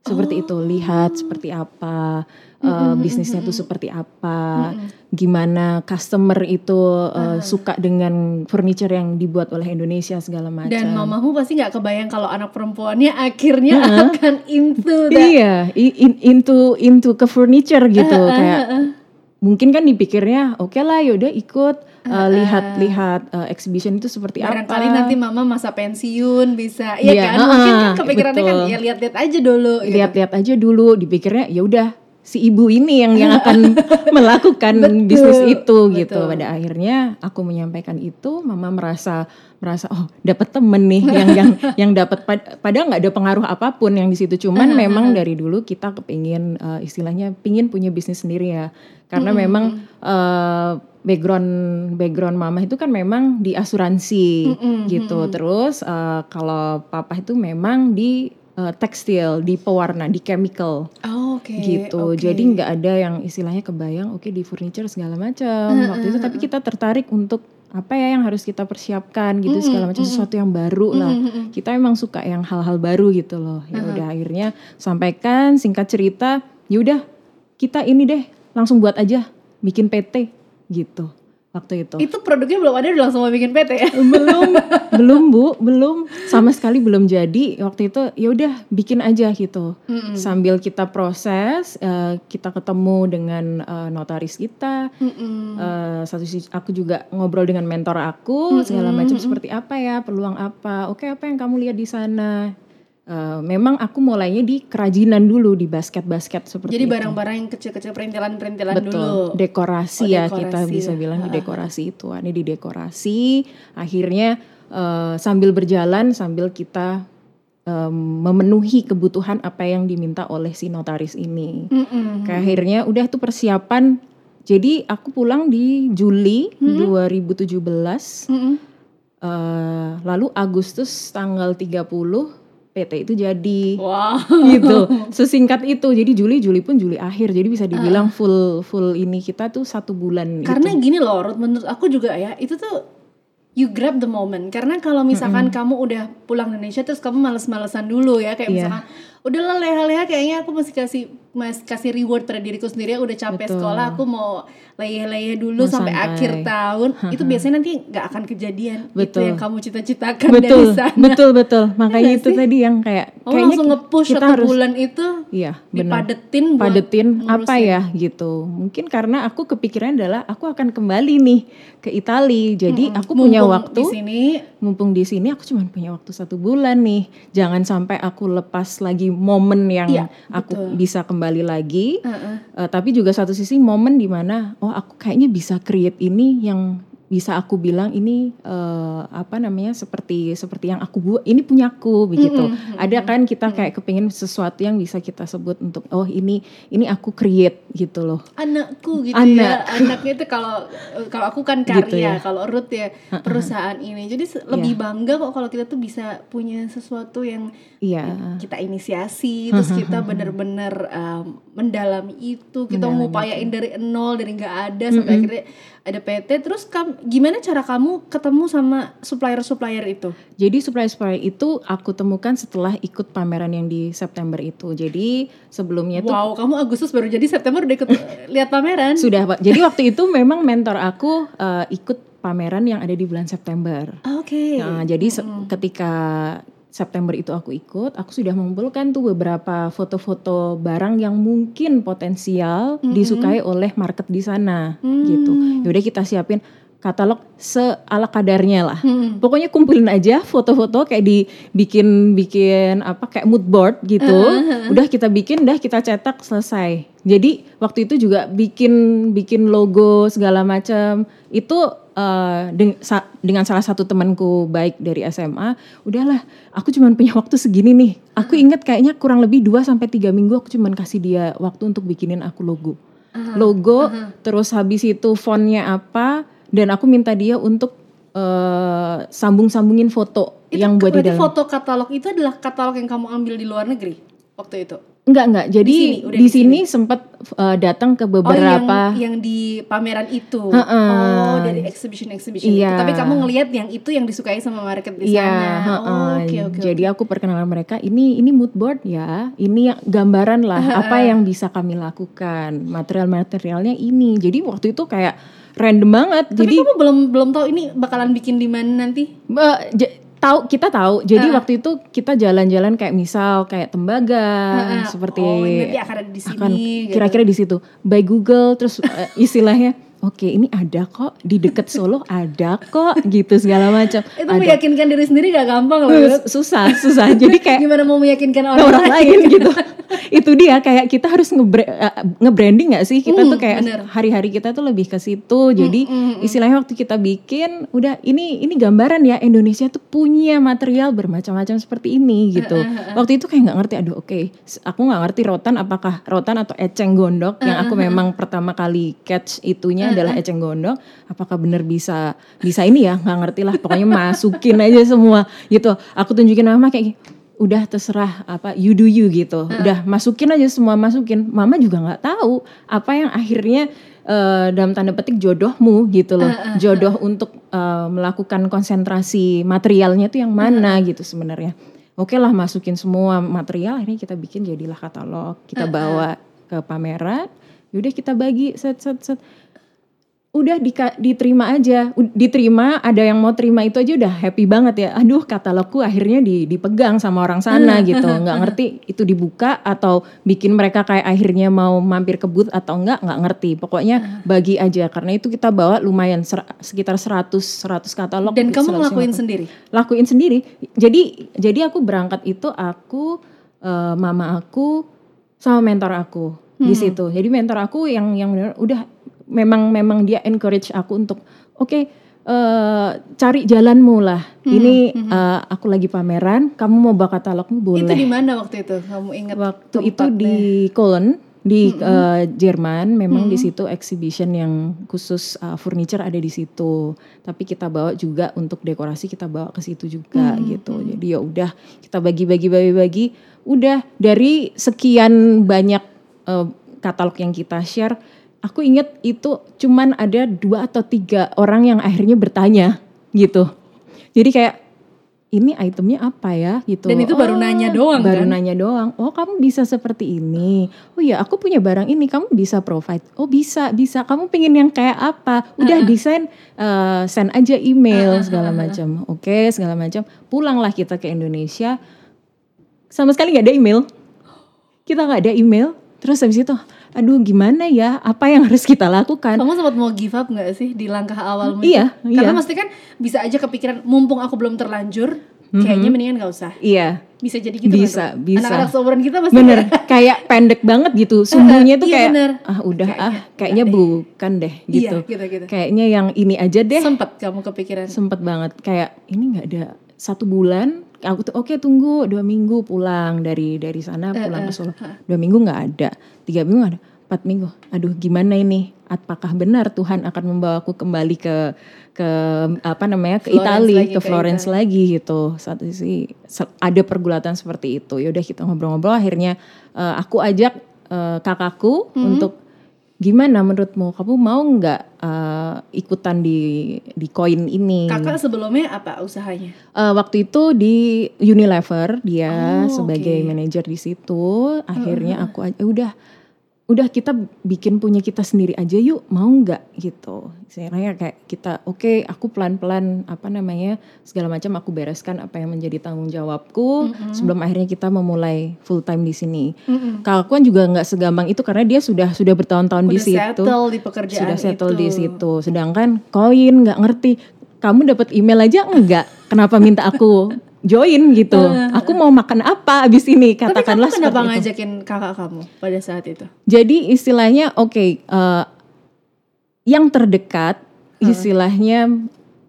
seperti itu lihat seperti apa eh, bisnisnya itu seperti apa gimana customer itu eh, suka dengan furniture yang dibuat oleh Indonesia segala macam. Dan mamamu pasti nggak kebayang kalau anak perempuannya akhirnya akan into that. Iya, in- into into ke furniture gitu kayak mungkin kan dipikirnya oke lah yaudah ikut uh, lihat-lihat uh, exhibition itu seperti Barangkali apa. nanti mama masa pensiun bisa, iya Iya, kan? Mungkin kan kepikirannya kan betul. ya lihat-lihat aja dulu. gitu. lihat-lihat aja dulu dipikirnya ya udah si ibu ini yang yang akan melakukan Betul, bisnis itu gitu. betul. Pada akhirnya aku menyampaikan itu, mama merasa merasa oh dapat temen nih yang yang yang dapat pad- padahal nggak ada pengaruh apa pun yang di situ. Cuman memang dari dulu kita kepingin eh, istilahnya pingin punya bisnis sendiri ya. Karena memang eh, background background mama itu kan memang di asuransi gitu. Terus eh, kalau papa itu memang di eh, tekstil, di pewarna, di chemical Oh, Oke. gitu. oke. Jadi nggak ada yang istilahnya kebayang oke di furniture segala macam waktu itu tapi kita tertarik untuk apa ya yang harus kita persiapkan gitu segala macam sesuatu yang baru lah. Kita emang suka yang hal-hal baru gitu loh. Ya udah akhirnya sampaikan singkat cerita, ya udah kita ini deh langsung buat aja bikin PT gitu waktu itu. Itu produknya belum ada udah langsung mau bikin PT ya? belum belum bu belum. Sama sekali belum jadi. Waktu itu ya udah bikin aja gitu. Sambil kita proses eh, kita ketemu dengan eh, notaris kita. Mm-mm. Eh, satu sisi aku juga ngobrol dengan mentor aku segala macam seperti apa ya peluang apa. Oke apa yang kamu lihat di sana Eh, memang aku mulainya di kerajinan dulu di basket-basket seperti Jadi barang-barang yang kecil-kecil perintilan-perintilan Betul. dulu. Dekorasi Oh, ya dekorasi kita bisa ya. bilang di dekorasi itu. Ini di dekorasi. Akhirnya eh, sambil berjalan sambil kita em, memenuhi kebutuhan apa yang diminta oleh si notaris ini. Mm-mm. Kayak akhirnya udah tuh persiapan. Jadi aku pulang di Juli 2017. Mm-mm. Eh, lalu Agustus tanggal 30 PT itu jadi. Wow. gitu. Sesingkat itu. Jadi Juli Juli pun Juli akhir. Jadi bisa dibilang full full ini kita tuh satu bulan Karena gitu. gini loh, Ruth, menurut aku juga ya, itu tuh you grab the moment. Karena kalau misalkan kamu udah pulang Indonesia terus kamu males-malesan dulu ya. Kayak Iya. misalkan udahlah leha-leha kayaknya aku masih kasih mas kasih reward pada diriku sendiri. Udah capek Betul. sekolah aku mau leha-leha dulu Mau sampai santai. akhir tahun. Itu biasanya nanti nggak akan kejadian. Itu Betul. yang kamu cita-citakan betul. dari sana. Betul betul. Makanya Iya itu sih? tadi yang kayak kamu kayaknya langsung nge-push kita satu harus bulan itu iya benar. dipadetin buat padetin apa ya gitu. Mungkin karena aku kepikiran adalah aku akan kembali nih ke Itali. Jadi aku punya waktu. di sini. Mumpung di sini aku cuma punya waktu satu bulan nih. Jangan sampai aku lepas lagi momen yang Iya, aku bisa kembali lagi Heeh. Eh, tapi juga satu sisi momen di mana oh aku kayaknya bisa create ini yang bisa aku bilang ini eh, apa namanya seperti seperti yang aku buat ini punyaku begitu. Ada kan kita kayak kepingin sesuatu yang bisa kita sebut untuk oh ini ini aku create gitu loh. Anakku gitu Anak. ya anaknya itu kalau kalau aku kan karya Gitu ya. kalau Ruth ya perusahaan ini. Jadi lebih bangga kok kalau kita tuh bisa punya sesuatu yang iya. kita inisiasi terus kita bener-bener um, mendalami itu. Kita ngupayain dari nol dari nggak ada sampai akhirnya ada PT terus kam, gimana cara kamu ketemu sama supplier-supplier itu Jadi supplier-supplier itu aku temukan setelah ikut pameran yang di September itu. Jadi sebelumnya itu wow kamu Agustus baru jadi September udah ikut lihat pameran sudah Pak. Jadi waktu itu memang mentor aku eh, ikut pameran yang ada di bulan September. oke Nah, jadi se- ketika September itu aku ikut, aku sudah mengumpulkan tuh beberapa foto-foto barang yang mungkin potensial disukai oleh market di sana gitu. Yaudah kita siapin katalog seala kadarnya lah. Hmm. Pokoknya kumpulin aja foto-foto kayak dibikin bikin apa kayak mood board gitu. Udah kita bikin, udah kita cetak selesai. Jadi waktu itu juga bikin bikin logo segala macam itu eh, deng- sa- dengan salah satu temanku baik dari SMA, udahlah aku cuman punya waktu segini nih. Aku inget kayaknya kurang lebih 2 sampai 3 minggu aku cuman kasih dia waktu untuk bikinin aku logo. Logo, terus habis itu fontnya apa dan aku minta dia untuk eh, sambung-sambungin foto itu yang buat di dalam. foto katalog itu adalah katalog yang kamu ambil di luar negeri waktu itu Enggak enggak. Jadi Di sini, sini, sempat eh, datang ke Oh beberapa yang, yang di pameran itu. Heeh. Oh dari exhibition exhibition itu. Iya. Tapi kamu ngelihat yang itu yang disukai sama market di Iya, sana. heeh. Oh, Oke oke. Jadi aku perkenalan mereka ini ini mood board ya, ini yang gambaran lah apa yang bisa kami lakukan, material-materialnya ini. Jadi waktu itu kayak random banget. Tapi Jadi kamu belum belum tahu ini bakalan bikin di mana nanti? j- tahu kita tahu. Jadi waktu itu kita jalan-jalan kayak misal kayak tembaga Heeh. seperti oh, akan ada di sini. akan gitu. kira-kira di situ by Google terus eh, istilahnya oke ini ada kok. Di deket Solo ada kok gitu segala macam. Itu ada meyakinkan diri sendiri gak gampang loh. Eh, susah susah. Jadi kayak Gimana mau meyakinkan orang, orang lain? gitu. Itu dia kayak kita harus eh, nge-branding nggak sih? Kita Hmm, tuh kayak hari-hari kita tuh lebih ke situ. Jadi istilahnya waktu kita bikin udah ini ini gambaran ya Indonesia tuh punya material bermacam-macam seperti ini gitu. Waktu itu kayak nggak ngerti aduh oke s- aku nggak ngerti rotan apakah rotan atau eceng gondok yang aku memang pertama kali catch itunya adalah eceng gondok apakah bener bisa bisa ini ya? Nggak ngerti lah pokoknya masukin aja semua gitu. Aku tunjukin mama kayak udah terserah apa you do you gitu. Udah masukin aja semua masukin. Mama juga nggak tahu apa yang akhirnya eh, dalam tanda petik jodohmu gitu loh. Jodoh untuk eh, melakukan konsentrasi materialnya tuh yang mana gitu sebenarnya. Oke lah masukin semua material akhirnya kita bikin jadilah katalog. Kita bawa ke pameran yaudah kita bagi set set set udah dika- diterima aja. Diterima ada yang mau terima itu aja udah happy banget ya. Aduh katalogku akhirnya di- dipegang sama orang sana gitu. Nggak ngerti itu dibuka atau bikin mereka kayak akhirnya mau mampir ke booth atau enggak nggak ngerti. Pokoknya bagi aja karena itu kita bawa lumayan ser- sekitar 100 100 katalog Dan kamu 150. ngelakuin sendiri. lakuin sendiri. Jadi jadi aku berangkat itu aku eh, mama aku sama mentor aku di situ. Jadi mentor aku yang yang udah memang memang dia encourage aku untuk oke eh, cari jalanmu lah. Ini eh, aku lagi pameran kamu mau bawa katalogmu boleh. Itu di mana waktu itu? Kamu ingat waktu itu di Cologne di eh, Jerman. Memang di situ exhibition yang khusus eh, furniture ada di situ. Tapi kita bawa juga untuk dekorasi kita bawa ke situ juga gitu. jadi ya udah kita bagi-bagi bagi-bagi. Udah dari sekian banyak eh, katalog yang kita share aku inget itu cuman ada dua atau tiga orang yang akhirnya bertanya gitu. Jadi kayak ini itemnya apa ya gitu. Dan itu baru nanya doang Baru kan? nanya doang. Oh kamu bisa seperti ini. Oh ya aku punya barang ini. Kamu bisa provide. Oh bisa bisa. Kamu pengen yang kayak apa? Udah desain eh, send aja email segala macam. Oke segala macam. Pulanglah kita ke Indonesia. Sama sekali nggak ada email. Kita nggak ada email. Terus habis itu, aduh gimana ya? Apa yang harus kita lakukan? Kamu sempat mau give up gak sih di langkah awalmu Iya, itu? Karena iya. mesti kan bisa aja kepikiran mumpung aku belum terlanjur, kayaknya mendingan gak usah. Iya. Bisa jadi gitu Bisa, kan, bisa. Anak-anak seumuran kita pasti Bener, kayak pendek banget gitu. Sumbunya tuh Iya, kayak bener. ah udah Kayaknya ah kayaknya bukan deh gitu. Iya, gitu-gitu. Kayaknya yang ini aja deh. Sempet kamu kepikiran. Sempet banget kayak ini nggak ada satu bulan. Aku tuh oke tunggu dua minggu pulang dari dari sana pulang ke Solo. Dua minggu nggak ada, tiga minggu nggak ada, empat minggu. Aduh gimana ini? Apakah benar Tuhan akan membawaku kembali ke ke apa namanya ke Florence Itali, lagi, ke ke Florence lagi gitu. Saat itu sih se- ada pergulatan seperti itu. Ya udah kita ngobrol-ngobrol akhirnya eh, aku ajak eh, kakakku Hmm. untuk gimana menurutmu kamu mau nggak eh, ikutan di di koin ini? Kakak sebelumnya apa usahanya? Eh, waktu itu di Unilever dia Oh, sebagai oke. manajer di situ. Akhirnya aku aja udah udah kita bikin punya kita sendiri aja yuk mau nggak gitu. Sebenarnya kayak kita oke aku pelan-pelan apa namanya segala macam aku bereskan apa yang menjadi tanggung jawabku sebelum akhirnya kita memulai full time di sini. Mm-mm. Kakakku kan juga nggak segampang itu karena dia sudah sudah bertahun-tahun di situ settle di pekerjaan sudah settle itu. di situ. Sedangkan koin nggak ngerti. Kamu dapat email aja enggak? Kenapa minta aku join gitu? Aku mau makan apa abis ini? Tapi kamu Katakanlah kenapa seperti itu. ngajakin kakak kamu pada saat itu? Jadi istilahnya oke, eh, yang terdekat istilahnya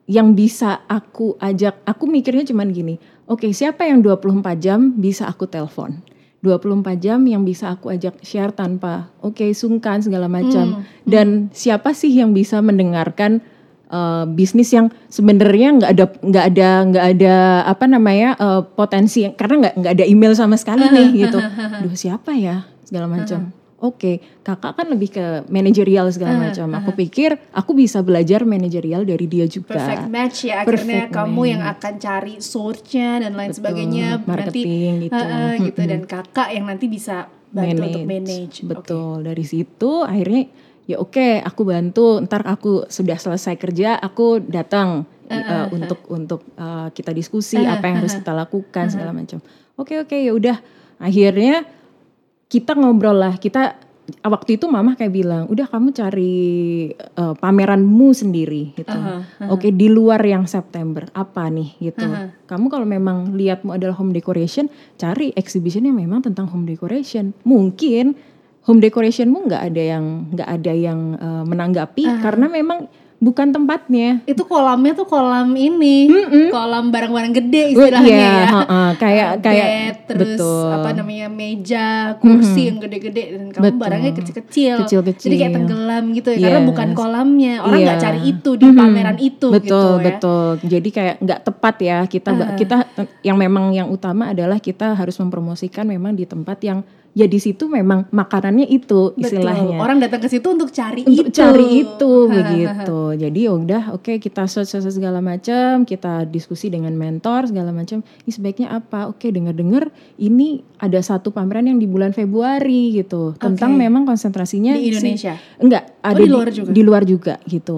yang bisa aku ajak, aku mikirnya cuman gini, oke siapa yang 24 jam bisa aku telepon? 24 jam yang bisa aku ajak share tanpa oke sungkan segala macam dan siapa sih yang bisa mendengarkan eh, bisnis yang sebenarnya nggak ada nggak ada nggak ada apa namanya eh, potensi karena nggak nggak ada email sama sekali nih gitu. Duh siapa ya segala macam. Oke, kakak kan lebih ke manajerial segala macam. Aku pikir aku bisa belajar manajerial dari dia juga. Perfect match ya akhirnya Perfect kamu yang akan cari source-nya dan lain sebagainya marketing nanti gitu. Heeh, gitu dan kakak yang nanti bisa bantu untuk manage. Betul. Dari situ akhirnya ya oke aku bantu. Ntar aku sudah selesai kerja, aku datang uh, untuk untuk uh, kita diskusi apa yang harus kita lakukan segala macam. Oke oke ya udah. Akhirnya kita ngobrol lah. Kita waktu itu mama kayak bilang, udah kamu cari uh, pameranmu sendiri gitu. Oke di luar yang September apa nih gitu. Kamu kalau memang lihatmu adalah home decoration, cari exhibition yang memang tentang home decoration. Mungkin home decorationmu nggak ada yang nggak ada yang uh, menanggapi karena memang bukan tempatnya. Itu kolamnya tuh kolam ini, kolam barang-barang gede istilahnya iya, ya. heeh, kayak kayak Bed, terus betul. apa namanya meja, kursi yang gede-gede dan kamu Betul. barangnya kecil-kecil. Kecil-kecil. Jadi kayak tenggelam gitu ya karena Yes. bukan kolamnya. Orang nggak Iya. cari itu di pameran itu betul gitu ya. betul jadi kayak nggak tepat ya kita kita yang memang yang utama adalah kita harus mempromosikan memang di tempat yang ya di situ memang makanannya itu istilahnya Betul. Orang datang ke situ untuk cari untuk itu. cari itu begitu jadi ya udah oke kita search search segala macam kita diskusi dengan mentor segala macam ini sebaiknya apa oke dengar dengar ini ada satu pameran yang di bulan Februari gitu tentang Oke. memang konsentrasinya Di si- Indonesia? enggak ada di luar juga? Oh. di luar juga gitu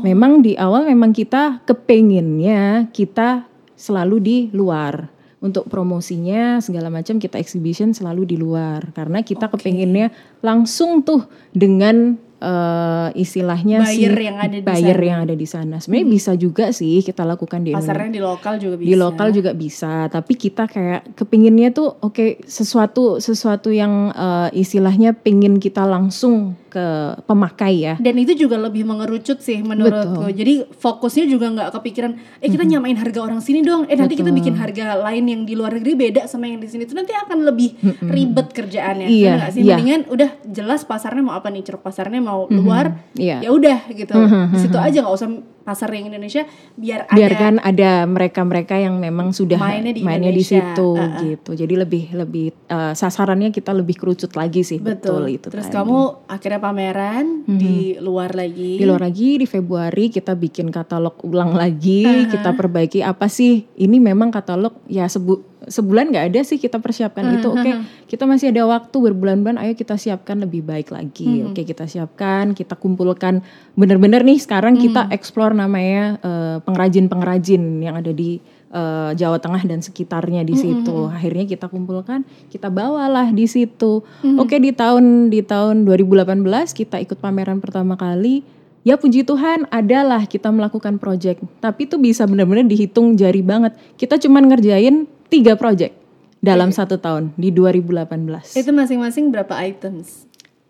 memang di awal memang kita kepenginnya kita selalu di luar untuk promosinya segala macam kita exhibition selalu di luar karena kita kepenginnya langsung tuh dengan eh, istilahnya si Buyer yang ada di buyer sana. yang ada di sana. Sebenarnya bisa juga sih kita lakukan di Indonesia. Pasarnya di lokal juga bisa. Di lokal juga bisa, tapi kita kayak kepinginnya tuh oke sesuatu sesuatu yang eh, istilahnya pingin kita langsung ke pemakai ya. Dan itu juga lebih mengerucut sih menurutku. Jadi fokusnya juga nggak kepikiran, eh kita nyamain harga orang sini dong. Eh nanti kita bikin harga lain yang di luar negeri beda sama yang di sini. Itu nanti akan lebih ribet kerjaannya. Iya, nggak sih? iya. Mendingan udah jelas pasarnya mau apa nih, ceruk pasarnya mau luar. Iya. Ya udah gitu. Di situ aja nggak usah pasar yang Indonesia biar biarkan ada mereka-mereka yang memang sudah Mainnya di mainnya di situ Uh, uh. gitu. Jadi lebih lebih uh, sasarannya kita lebih kerucut lagi sih betul, betul, itu. terus tadi. kamu akhirnya pameran di luar lagi di luar lagi di Februari kita bikin katalog ulang lagi, Uh-huh. kita perbaiki apa sih? Ini memang katalog ya sebu sebulan nggak ada sih kita persiapkan itu. Uh-huh. Oke, kita masih ada waktu berbulan-bulan. Ayo kita siapkan lebih baik lagi. Uh-huh. Oke, kita siapkan, kita kumpulkan bener-bener nih sekarang kita Hmm. explore namanya eh, pengrajin-pengrajin yang ada di eh, Jawa Tengah dan sekitarnya Hmm, di situ. Akhirnya kita kumpulkan, kita bawalah di situ. Hmm. Oke, di tahun di tahun 2018 kita ikut pameran pertama kali. Ya puji Tuhan adalah kita melakukan project. Tapi itu bisa benar-benar dihitung jari banget. Kita cuman ngerjain tiga project dalam satu tahun di 2018 itu masing-masing berapa items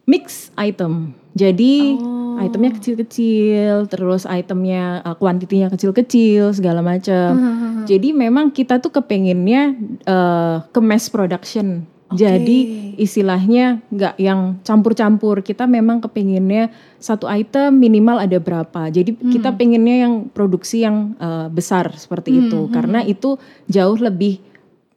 mix item. Jadi Oh. itemnya kecil-kecil, terus itemnya uh, kuantitinya kecil-kecil segala macam. Jadi memang kita tuh kepengennya uh, ke mass production. Jadi istilahnya nggak yang campur-campur. Kita memang kepengennya satu item minimal ada berapa. Jadi kita pengennya yang produksi yang uh, besar seperti itu. Karena itu jauh lebih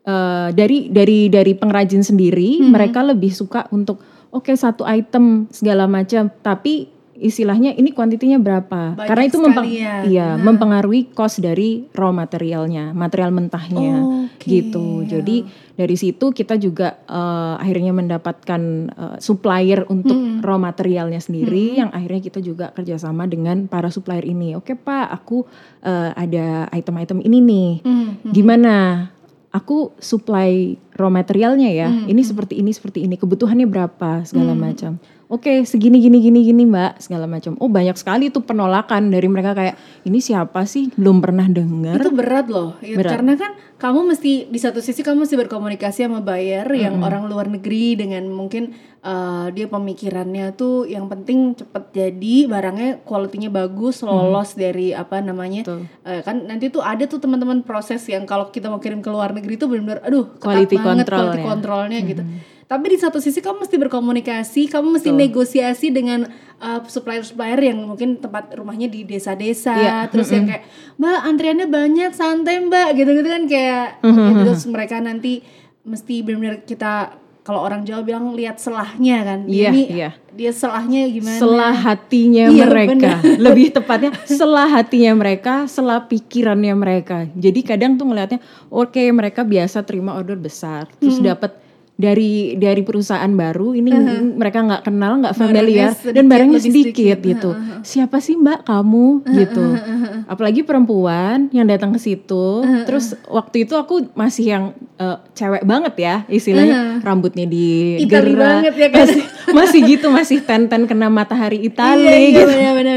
uh, dari dari dari pengrajin sendiri mereka lebih suka untuk oke satu item segala macam. Tapi istilahnya ini kuantitinya berapa? Banyak karena itu mempeng- ya. iya mempengaruhi cost dari raw materialnya material mentahnya Oke. gitu. Jadi dari situ kita juga uh, akhirnya mendapatkan uh, supplier untuk raw materialnya sendiri yang akhirnya kita juga kerjasama dengan para supplier ini. Oke pak aku uh, ada item-item ini nih. Hmm, gimana aku supply raw materialnya ya. Ini seperti ini seperti ini. Kebutuhannya berapa? Segala macam. Oke segini gini gini gini mbak. Segala macam. Oh banyak sekali tuh penolakan dari mereka kayak ini siapa sih? Belum pernah dengar. Itu berat loh. Ya, Berat. karena kan kamu mesti di satu sisi kamu mesti berkomunikasi sama buyer yang orang luar negeri dengan mungkin uh, dia pemikirannya tuh yang penting cepet jadi barangnya kualitinya bagus lolos dari apa namanya Betul. Eh, kan nanti tuh ada tuh teman-teman proses yang kalau kita mau kirim ke luar negeri tuh benar-benar aduh Quality banget control quality ya. kontrolnya gitu tapi di satu sisi kamu mesti berkomunikasi kamu mesti negosiasi dengan uh, supplier-supplier yang mungkin tempat rumahnya di desa-desa Iya. terus yang kayak mbak antriannya banyak santai mbak gitu-gitu kan kayak ya, terus mereka nanti mesti benar-benar kita kalau orang Jawa bilang lihat selahnya kan. Iya, ini iya. dia selahnya gimana? Selah hatinya Iya, mereka. lebih tepatnya selah hatinya mereka selah pikirannya mereka. Jadi kadang tuh ngelihatnya oke mereka biasa terima order besar terus Hmm. dapat dari dari perusahaan baru ini mereka nggak kenal nggak Barangnya familiar dan sedikit, barangnya lebih sedikit, sedikit. gitu. Siapa sih mbak? Kamu? Gitu. apalagi perempuan yang datang ke situ terus waktu itu aku masih yang eh, cewek banget ya istilahnya. Rambutnya di Itali banget ya kan? masih, masih gitu masih ten-ten kena matahari Itali iya, iya, gitu. benar-benar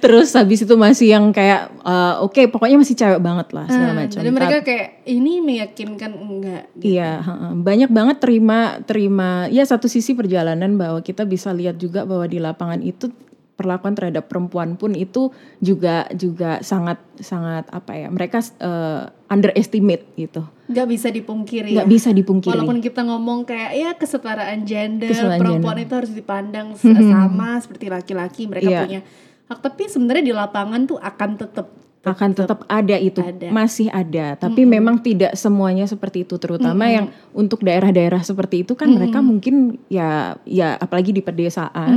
terus habis itu masih yang kayak eh, oke pokoknya masih cewek banget lah segala macam. jadi mereka kayak ini meyakinkan enggak? Iya, heeh. banyak banget terima terima ya satu sisi perjalanan bahwa kita bisa lihat juga bahwa di lapangan itu perlakuan terhadap perempuan pun itu juga juga sangat sangat apa ya mereka eh, underestimate gitu nggak bisa dipungkiri nggak ya. bisa dipungkiri Walaupun kita ngomong kayak ya kesetaraan gender, Kesetaraan perempuan gender. itu harus dipandang s- sama seperti laki-laki, mereka Iya. punya hak. Tapi sebenarnya di lapangan tuh akan tetap akan tetap ada itu. Ada. masih ada. Tapi memang tidak semuanya seperti itu. Terutama yang untuk daerah-daerah seperti itu kan mereka mungkin ya ya apalagi di pedesaan.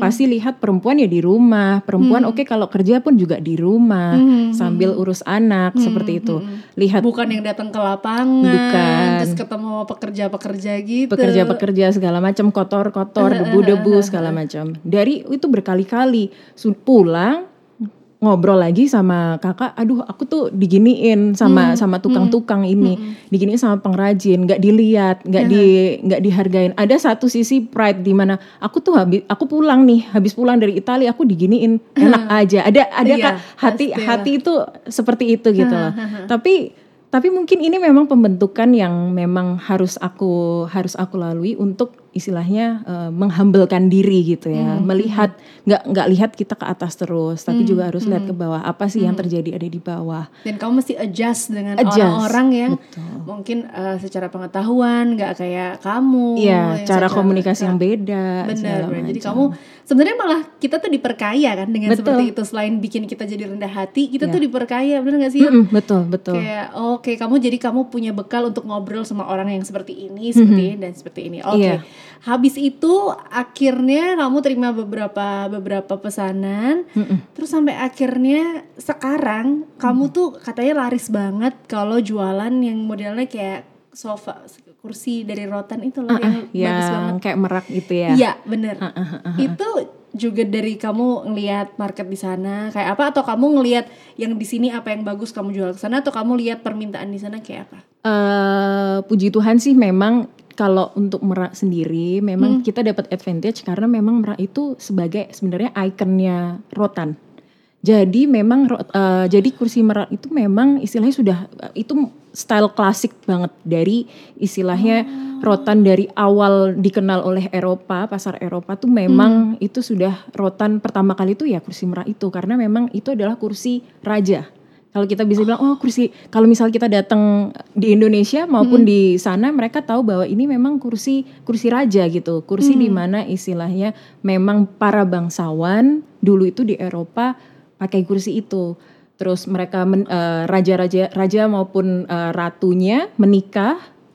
Pasti lihat perempuan ya di rumah. Perempuan oke kalau kerja pun juga di rumah. Sambil urus anak seperti itu. lihat bukan yang datang ke lapangan, Bukan. terus ketemu pekerja-pekerja gitu. pekerja-pekerja segala macam kotor-kotor debu-debu segala macam dari itu berkali-kali. Pulang ngobrol lagi sama kakak aduh aku tuh diginiin sama sama tukang-tukang ini. diginiin sama pengrajin nggak dilihat nggak di nggak dihargain. Ada satu sisi pride di mana aku tuh habis aku pulang nih habis pulang dari Italia aku diginiin. Enak aja. Ada ada Iya, Kak, hati pastilah. hati itu seperti itu gitu loh. tapi tapi mungkin ini memang pembentukan yang memang harus aku harus aku lalui untuk istilahnya uh, menghambelkan diri gitu ya, Hmm, melihat nggak nggak lihat kita ke atas terus, tapi Hmm, juga harus lihat hmm. ke bawah apa sih yang terjadi ada di bawah. dan kamu mesti adjust dengan orang-orang yang betul. mungkin eh, secara pengetahuan nggak kayak kamu Iya, cara komunikasi yang beda. benar jadi macam. kamu sebenarnya malah kita tuh diperkaya kan dengan Betul. seperti itu selain bikin kita jadi rendah hati kita Ya. tuh diperkaya benar nggak sih Mm-mm, betul betul. kayak oke kamu jadi kamu punya bekal untuk ngobrol sama orang yang seperti ini seperti ini dan seperti ini oke Iya. Habis itu akhirnya kamu terima beberapa beberapa pesanan. Mm-mm. terus sampai akhirnya sekarang kamu tuh katanya laris banget kalau jualan yang modelnya kayak sofa kursi dari rotan itu loh Ah, ah, yang bagus banget. yang kayak merak gitu ya. iya bener. Ah, ah, ah, ah. itu juga dari kamu ngelihat market di sana kayak apa? Atau kamu ngelihat yang di sini apa yang bagus kamu jual ke sana? Atau kamu lihat permintaan di sana kayak apa? Eh, puji Tuhan sih memang kalau untuk merak sendiri memang kita dapat advantage karena memang merak itu sebagai sebenarnya ikonnya rotan. Jadi memang eh, jadi kursi merak itu memang istilahnya sudah eh, itu style klasik banget dari istilahnya rotan dari awal dikenal oleh Eropa, pasar Eropa tuh memang itu sudah rotan pertama kali itu ya kursi merak itu karena memang itu adalah kursi raja. Kalau kita bisa bilang oh kursi kalau misal kita datang di Indonesia maupun di sana mereka tahu bahwa ini memang kursi kursi raja gitu. Kursi di mana istilahnya memang para bangsawan dulu itu di Eropa pakai kursi itu. Terus mereka men- eh, raja-raja raja maupun eh, ratunya menikah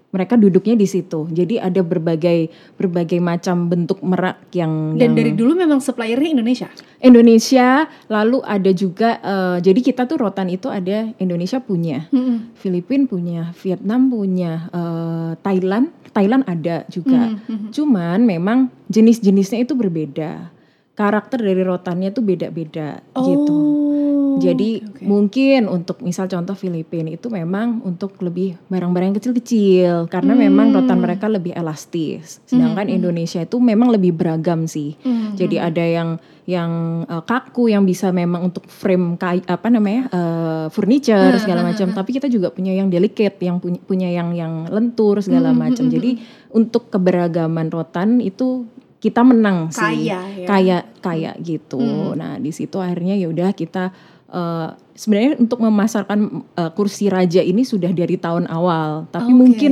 mereka duduknya di situ. Jadi ada berbagai berbagai macam bentuk merak yang dan yang dari dulu memang suppliernya Indonesia Indonesia, lalu ada juga eh, jadi kita tuh rotan itu ada Indonesia punya, Mm-mm. Filipina punya, Vietnam punya, eh, Thailand, Thailand ada juga. Mhm, mhm. Cuman memang jenis-jenisnya itu berbeda. Karakter dari rotannya tuh beda-beda gitu. Oh, Jadi oke, oke. mungkin untuk misal contoh Filipina itu memang untuk lebih barang-barang kecil-kecil karena Hmm. memang rotan mereka lebih elastis. Sedangkan Indonesia itu memang lebih beragam sih. Mhm. Jadi ada yang yang uh, kaku yang bisa memang untuk frame kai, apa namanya uh, furniture segala macam. Tapi kita juga punya yang delicate, yang punya punya yang yang lentur segala Hmm, macam. Jadi untuk keberagaman rotan itu kita menang sih. Kaya, ya. Kaya kaya gitu. Hmm. Nah di situ akhirnya ya udah kita uh, sebenarnya untuk memasarkan uh, kursi raja ini sudah dari tahun awal. Tapi Oke. mungkin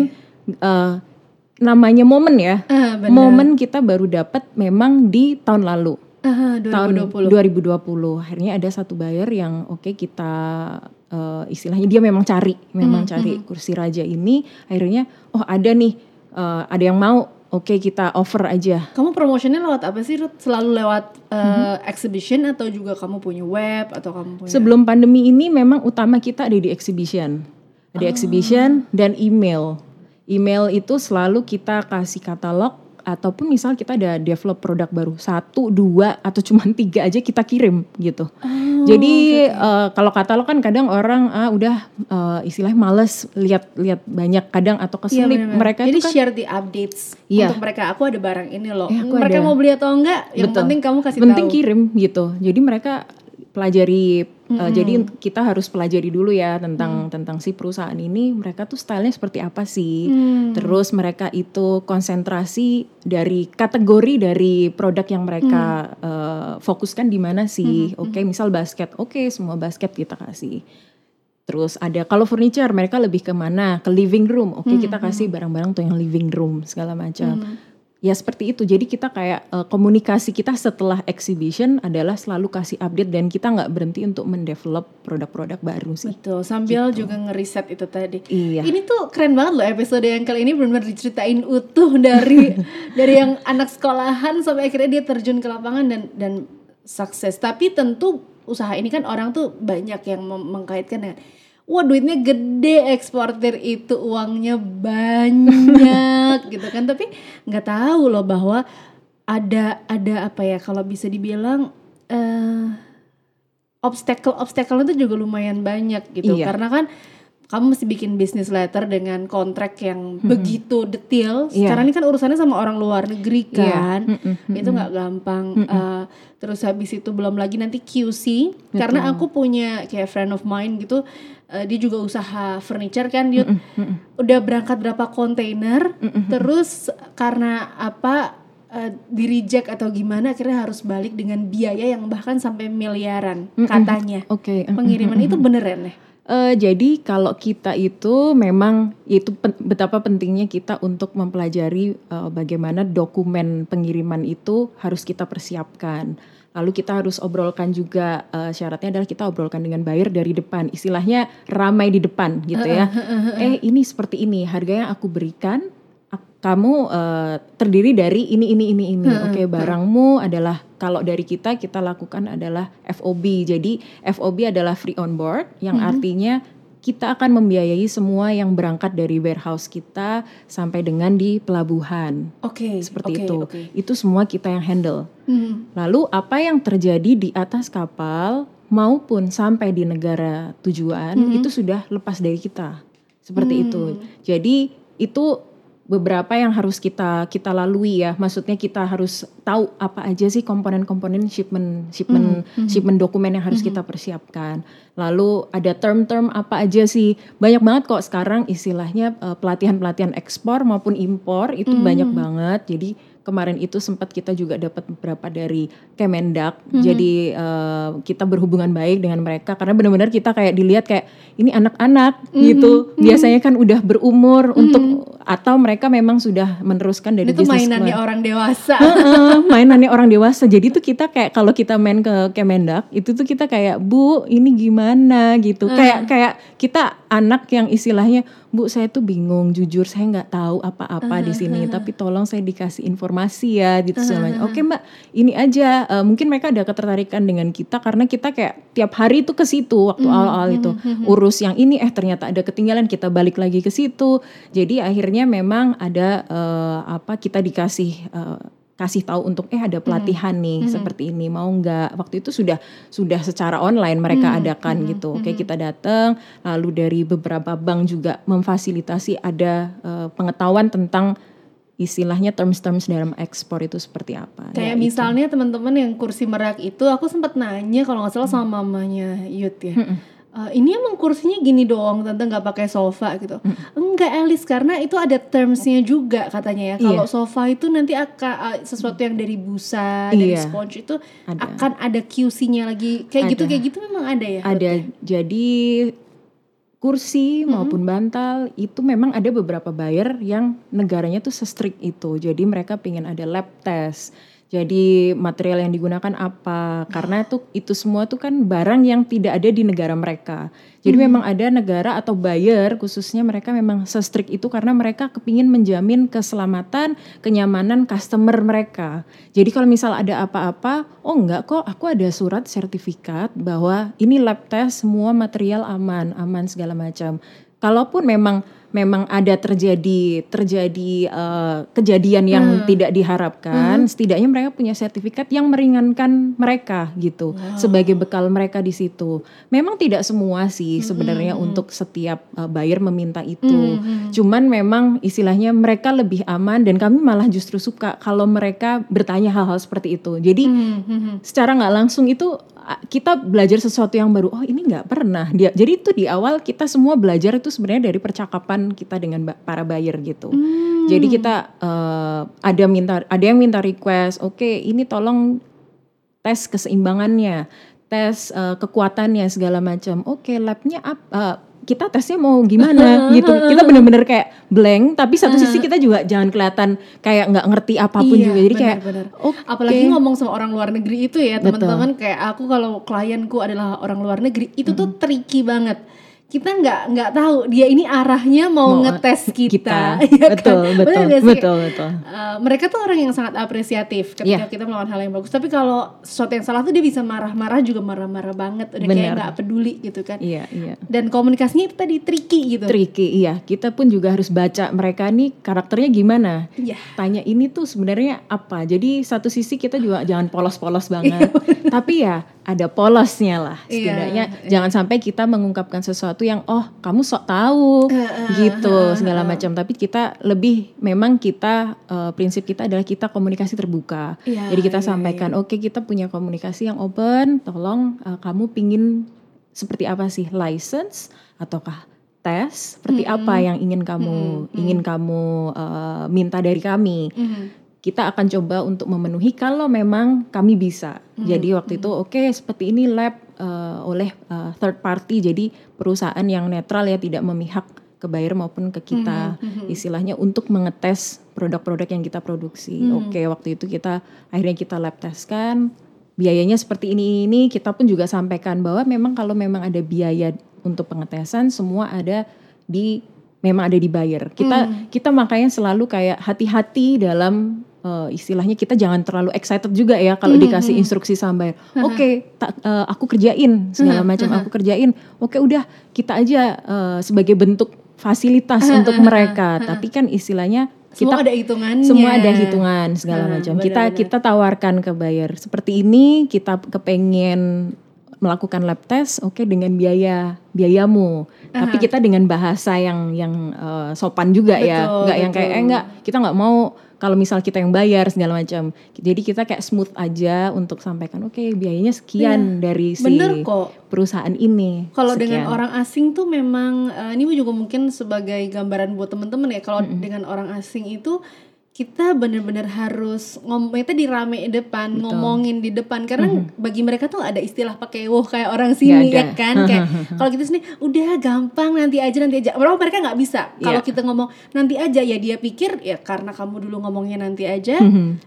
uh, namanya momen ya. Benar. Momen kita baru dapat memang di tahun lalu Ah, tahun 2020 2020 akhirnya ada satu buyer yang oke kita eh, istilahnya dia memang cari memang Hmm, cari kursi raja ini akhirnya oh ada nih eh, ada yang mau oke kita offer aja Kamu promotionnya lewat apa sih Ruth? Selalu lewat uh, Mhm. exhibition atau juga kamu punya web atau kamu punya sebelum pandemi ini memang utama kita ada di exhibition ada Oh. exhibition dan email email itu selalu kita kasih katalog ataupun misal kita ada develop produk baru satu dua atau cuma tiga aja kita kirim gitu Oh, Jadi eh, kalau katalog kan kadang orang ah udah eh, istilahnya males lihat lihat banyak kadang atau Iya, keselip benar-benar. mereka Jadi itu kan share the updates Iya. untuk mereka. Aku ada barang ini loh. Aku mereka ada. mau beli atau enggak? Yang Betul. penting kamu kasih penting tahu. kirim gitu. Jadi mereka pelajari eh, jadi kita harus pelajari dulu ya tentang tentang si perusahaan ini mereka tuh stylenya seperti apa sih. Hmm. Terus mereka itu konsentrasi dari kategori dari produk yang mereka eh, fokuskan di mana sih. Oke, misal basket. Oke, semua basket kita kasih. Terus ada kalau furniture mereka lebih ke mana? Ke living room. Oke, kita kasih barang-barang tuh yang living room segala macam. Ya seperti itu. Jadi kita kayak eh, komunikasi kita setelah exhibition adalah selalu kasih update dan kita nggak berhenti untuk mendevelop produk-produk baru sih. Betul, sambil juga ngeriset itu tadi. Iya. Ini tuh keren banget loh episode yang kali ini benar-benar diceritain utuh dari dari yang anak sekolahan sampai akhirnya dia terjun ke lapangan dan dan sukses. Tapi tentu usaha ini kan orang tuh banyak yang mengkaitkan dengan Wah duitnya gede eksportir itu uangnya banyak gitu kan tapi nggak tahu loh bahwa ada ada apa ya kalau bisa dibilang eh obstacle obstacle itu juga lumayan banyak gitu Iya. karena kan kamu mesti bikin business letter dengan kontrak yang begitu detail. Iya. Karena ini kan urusannya sama orang luar negeri Iya. kan, Mm-mm, itu nggak gampang. Eh, terus habis itu belum lagi nanti QC. Karena aku punya kayak friend of mine gitu, eh, dia juga usaha furniture kan, dia udah berangkat berapa kontainer, terus karena apa? eh, di reject atau gimana akhirnya harus balik dengan biaya yang bahkan sampai miliaran katanya Oke. pengiriman itu beneran ya Eh, jadi kalau kita itu memang itu pen- betapa pentingnya kita untuk mempelajari eh, bagaimana dokumen pengiriman itu harus kita persiapkan. Lalu kita harus obrolkan juga eh, syaratnya adalah kita obrolkan dengan buyer dari depan. Istilahnya ramai di depan gitu ya. eh ini seperti ini harganya aku berikan. Kamu eh, terdiri dari ini ini ini ini. Oke, barangmu adalah kalau dari kita kita lakukan adalah FOB. Jadi FOB adalah free on board yang artinya kita akan membiayai semua yang berangkat dari warehouse kita sampai dengan di pelabuhan. oke Seperti oke, itu. oke. Itu semua kita yang handle. Hmm. Lalu apa yang terjadi di atas kapal maupun sampai di negara tujuan itu sudah lepas dari kita. Seperti itu. Jadi itu beberapa yang harus kita kita lalui ya. Maksudnya kita harus tahu apa aja sih komponen-komponen shipment shipment shipment dokumen yang harus kita persiapkan. Lalu ada term-term apa aja sih? Banyak banget kok sekarang istilahnya eh, pelatihan-pelatihan ekspor maupun impor itu banyak banget. Jadi kemarin itu sempat kita juga dapat beberapa dari Kemendak. Jadi eh, kita berhubungan baik dengan mereka karena benar-benar kita kayak dilihat kayak ini anak-anak gitu. Biasanya kan udah berumur untuk atau mereka memang sudah meneruskan dari itu bisnis mainannya keluarga. orang dewasa mainannya orang dewasa. Jadi tuh kita kayak kalau kita main ke Kemendak, itu tuh kita kayak, "Bu, ini gimana?" gitu. Kayak kayak kita anak yang istilahnya, "Bu, saya tuh bingung, jujur saya nggak tahu apa-apa di sini, tapi tolong saya dikasih informasi ya." gitu semuanya. Oke, Mbak, ini aja Eh, mungkin mereka ada ketertarikan dengan kita karena kita kayak tiap hari tuh ke situ waktu awal-awal itu. Urus yang ini eh ternyata ada ketinggalan, kita balik lagi ke situ. Jadi akhirnya memang ada eh, apa kita dikasih eh, kasih tahu untuk eh ada pelatihan nih seperti ini mau nggak? Waktu itu sudah sudah secara online mereka adakan gitu. Oke kita datang lalu dari beberapa bank juga memfasilitasi ada eh, pengetahuan tentang istilahnya terms-terms dalam ekspor itu seperti apa. Kayak Ya, misalnya teman-teman yang kursi merak itu aku sempat nanya kalau nggak salah sama mamanya Yud ya "Eh, ini emang kursinya gini doang tante nggak pakai sofa gitu enggak Elis karena itu ada termsnya juga katanya ya kalau Iya. sofa itu nanti akan sesuatu yang dari busa dari Iya. sponge itu Ada. akan ada QC-nya lagi kayak gitu Ada. kayak gitu memang ada ya ada jadi kursi maupun bantal itu memang ada beberapa buyer yang negaranya tuh se-strict itu. Jadi mereka pengen ada lab test. Jadi material yang digunakan apa? Karena itu itu semua tuh kan barang yang tidak ada di negara mereka. Jadi memang ada negara atau buyer khususnya mereka memang se-strict itu karena mereka kepingin menjamin keselamatan, kenyamanan customer mereka. Jadi kalau misal ada apa-apa, oh enggak kok aku ada surat sertifikat bahwa ini lab test semua material aman, aman segala macam. Kalaupun memang memang ada terjadi terjadi eh, kejadian yang tidak diharapkan, setidaknya mereka punya sertifikat yang meringankan mereka gitu sebagai bekal mereka di situ. Memang tidak semua sih sebenarnya untuk setiap eh, buyer meminta itu. Cuman memang istilahnya mereka lebih aman dan kami malah justru suka kalau mereka bertanya hal-hal seperti itu. Jadi Hmm, hmm, hmm. secara nggak langsung itu kita belajar sesuatu yang baru. Oh ini nggak pernah dia. Jadi itu di awal kita semua belajar itu sebenarnya dari percakapan kita dengan para buyer gitu. Jadi kita eh, ada minta ada yang minta request. Oke ini tolong tes keseimbangannya, tes eh, kekuatannya segala macam. Oke labnya apa? kita tesnya mau gimana gitu. Kita bener-bener kayak blank, tapi satu sisi kita juga jangan kelihatan kayak nggak ngerti apa pun Iya, juga. Jadi kayak benar-benar. oke. Apalagi ngomong sama orang luar negeri itu ya teman-teman kayak aku kalau klienku adalah orang luar negeri itu tuh tricky banget. Kita nggak nggak tahu dia ini arahnya mau, Mau ngetes kita. kita. ya kan? betul, betul, betul, betul. Uh, mereka tuh orang yang sangat apresiatif ketika Iya. kita melakukan hal yang bagus. Tapi kalau sesuatu yang salah tuh dia bisa marah-marah juga marah-marah banget. Udah kayak Benar. nggak peduli gitu kan. Iya, iya. Dan komunikasinya itu tadi tricky gitu. Tricky, iya. Kita pun juga harus baca mereka nih karakternya gimana. Iya. Tanya ini tuh sebenarnya apa. Jadi satu sisi kita juga jangan polos-polos Iya, banget. Tapi ya ada polosnya lah Iya, setidaknya. jangan sampai kita mengungkapkan sesuatu yang oh kamu sok tahu gitu segala macam. Tapi kita lebih memang kita eh, prinsip kita adalah kita komunikasi terbuka. Iya, jadi kita iya, sampaikan oke kita punya komunikasi yang open tolong eh, kamu pingin seperti apa sih? License ataukah tes? Seperti apa yang ingin kamu ingin kamu eh, minta dari kami? Mhm. Kita akan coba untuk memenuhi kalau memang kami bisa. Jadi waktu itu oke seperti ini lab eh, oleh eh, third party. Jadi perusahaan yang netral ya tidak memihak ke buyer maupun ke kita. Istilahnya untuk mengetes produk-produk yang kita produksi. Oke waktu itu kita akhirnya kita lab teskan biayanya seperti ini ini kita pun juga sampaikan bahwa memang kalau memang ada biaya untuk pengetesan semua ada di memang ada di buyer. Kita kita makanya selalu kayak hati-hati dalam eh, istilahnya kita jangan terlalu excited juga ya kalau dikasih instruksi sama buyer. Oke, tak- eh, aku kerjain segala macam aku kerjain. Oke, udah kita aja eh, sebagai bentuk fasilitas untuk mereka. Tapi kan istilahnya kita Semua ada hitungannya. semua ada hitungan segala macam. Kita kita tawarkan ke buyer seperti ini, kita kepengen melakukan lab test, oke dengan biaya biayamu. Tapi kita dengan bahasa yang yang eh, sopan juga ya, Betul, nggak yang kayak eh enggak kita nggak mau kalau misal kita yang bayar segala macam. Jadi kita kayak smooth aja untuk sampaikan oke biayanya sekian dari si Bener kok. perusahaan ini. Kalau dengan orang asing tuh memang eh, ini juga mungkin sebagai gambaran buat temen-temen ya. Kalau dengan orang asing itu kita bener-bener harus ngomong itu di rame depan ngomongin di depan. Karena bagi mereka tuh ada istilah pakai woh kayak orang sini ya kan? Kayak kalau kita sini udah gampang nanti aja nanti aja. Berapa mereka nggak bisa. Kalau Iya. kita ngomong nanti aja ya dia pikir ya karena kamu dulu ngomongnya nanti aja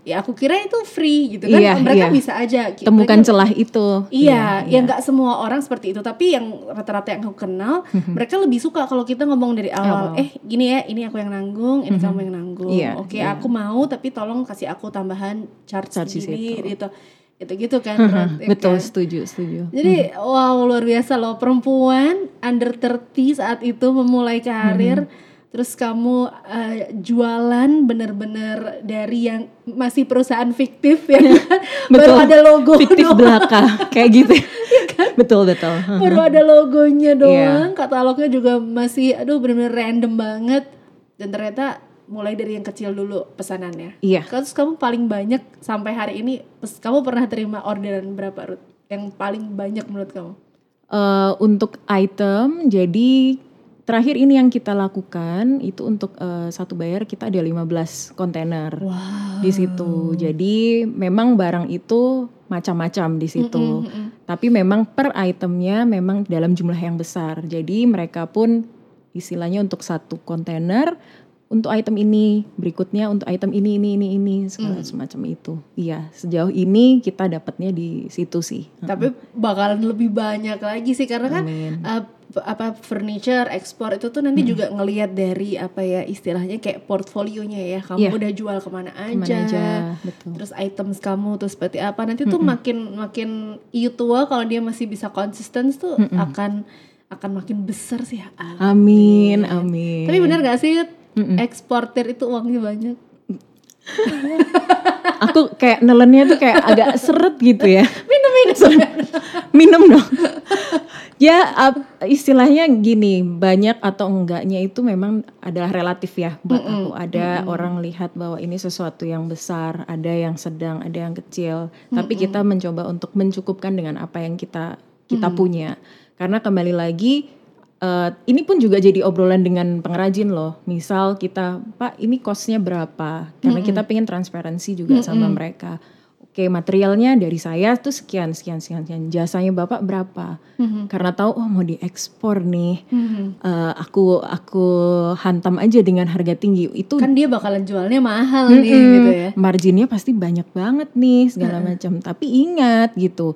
ya aku kira itu free gitu kan? Iya, mereka iya. bisa aja temukan Mereka- celah itu. Iya, ya nggak semua orang seperti itu, tapi yang rata-rata yang aku kenal, mereka lebih suka kalau kita ngomong dari awal, Awal. eh gini ya, ini aku yang nanggung, ini kamu yang nanggung. Iya, Oke, iya. Aku mau, tapi tolong kasih aku tambahan charge, Charge di segini, situ. gitu, gitu gitu kan. Ya Betul, kan? setuju, setuju. Jadi wow luar biasa loh perempuan under 30 saat itu memulai karir. Terus kamu eh, jualan bener-bener dari yang masih perusahaan fiktif ya kan? Baru Betul. ada logo Fiktif doang. belaka, kayak gitu. Iya kan? betul, betul. baru ada logonya Iya. doang katalognya juga masih aduh bener-bener random banget dan ternyata mulai dari yang kecil dulu pesanannya Iya. terus kamu paling banyak sampai hari ini kamu pernah terima orderan berapa Ruth yang paling banyak menurut kamu Eh, untuk item, jadi terakhir ini yang kita lakukan itu untuk eh, satu bayar kita ada 15 kontainer wow di situ. Jadi memang barang itu macam-macam di situ. Tapi memang per itemnya memang dalam jumlah yang besar. Jadi mereka pun istilahnya untuk satu kontainer untuk item ini, berikutnya untuk item ini ini ini ini segala semacam itu. Iya, sejauh ini kita dapatnya di situ sih. tapi bakalan lebih banyak lagi sih karena kan Amin. uh, apa furniture ekspor itu tuh nanti juga ngelihat dari apa ya istilahnya kayak portfolionya ya kamu Iya. udah jual ke mana aja, Ke mana aja, betul. terus items kamu tuh seperti apa nanti tuh makin makin you tua kalau dia masih bisa konsisten tuh akan akan makin besar sih ya. Amin, amin. Tapi benar gak sih eksportir itu uangnya banyak? Aku kayak nelennya tuh kayak agak seret gitu ya. Minum minum. Minum dong. ya istilahnya gini, banyak atau enggaknya itu memang adalah relatif ya buat aku. Ada orang lihat bahwa ini sesuatu yang besar, ada yang sedang, ada yang kecil. Tapi kita mencoba untuk mencukupkan dengan apa yang kita kita punya. Karena kembali lagi eh, ini pun juga jadi obrolan dengan pengrajin loh. Misal kita, Pak, ini costnya berapa? Karena kita pengen transparansi juga sama mereka. Oke, materialnya dari saya tuh sekian, sekian, sekian, sekian. Jasanya bapak berapa? Karena tahu, oh mau diekspor nih. Eh, aku aku hantam aja dengan harga tinggi. Itu Kan dia bakalan jualnya mahal nih gitu ya. marginnya pasti banyak banget nih segala macam. Tapi ingat gitu,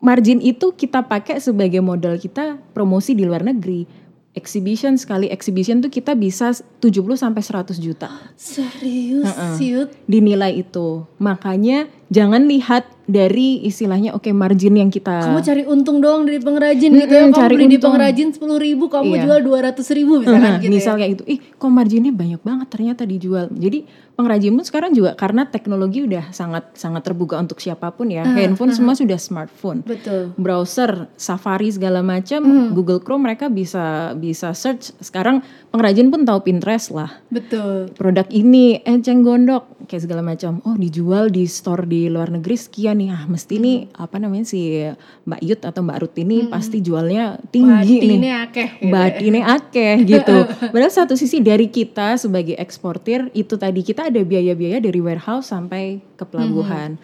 margin itu kita pakai sebagai modal kita promosi di luar negeri. Exhibition sekali exhibition tuh kita bisa 70 sampai 100 juta Serius, Yud? dinilai itu. Makanya jangan lihat dari istilahnya oke margin yang kita Kamu cari untung doang dari pengrajin gitu ya. Kamu cari beli di pengrajin sepuluh ribu, kamu Iya. jual dua ratus ribu misalkan Nah, gitu misal ya. kayak gitu, ih kok marginnya banyak banget ternyata dijual. Jadi pengrajin pun sekarang juga karena teknologi udah sangat sangat terbuka untuk siapa pun ya. Handphone semua sudah smartphone. Betul. Browser, Safari segala macam, Mm. Google Chrome mereka bisa bisa search. Sekarang pengrajin pun tahu Pinterest lah. Betul. Produk ini enceng gondok kayak segala macam. Oh, dijual di store di luar negeri sekian nih. Ah, mesti ini apa namanya si Mbak Yut atau Mbak Ruth ini pasti jualnya tinggi nih. Ini akeh. gitu. Batine akeh gitu. Padahal satu sisi dari kita sebagai eksportir itu tadi kita ada biaya-biaya dari warehouse sampai ke pelabuhan.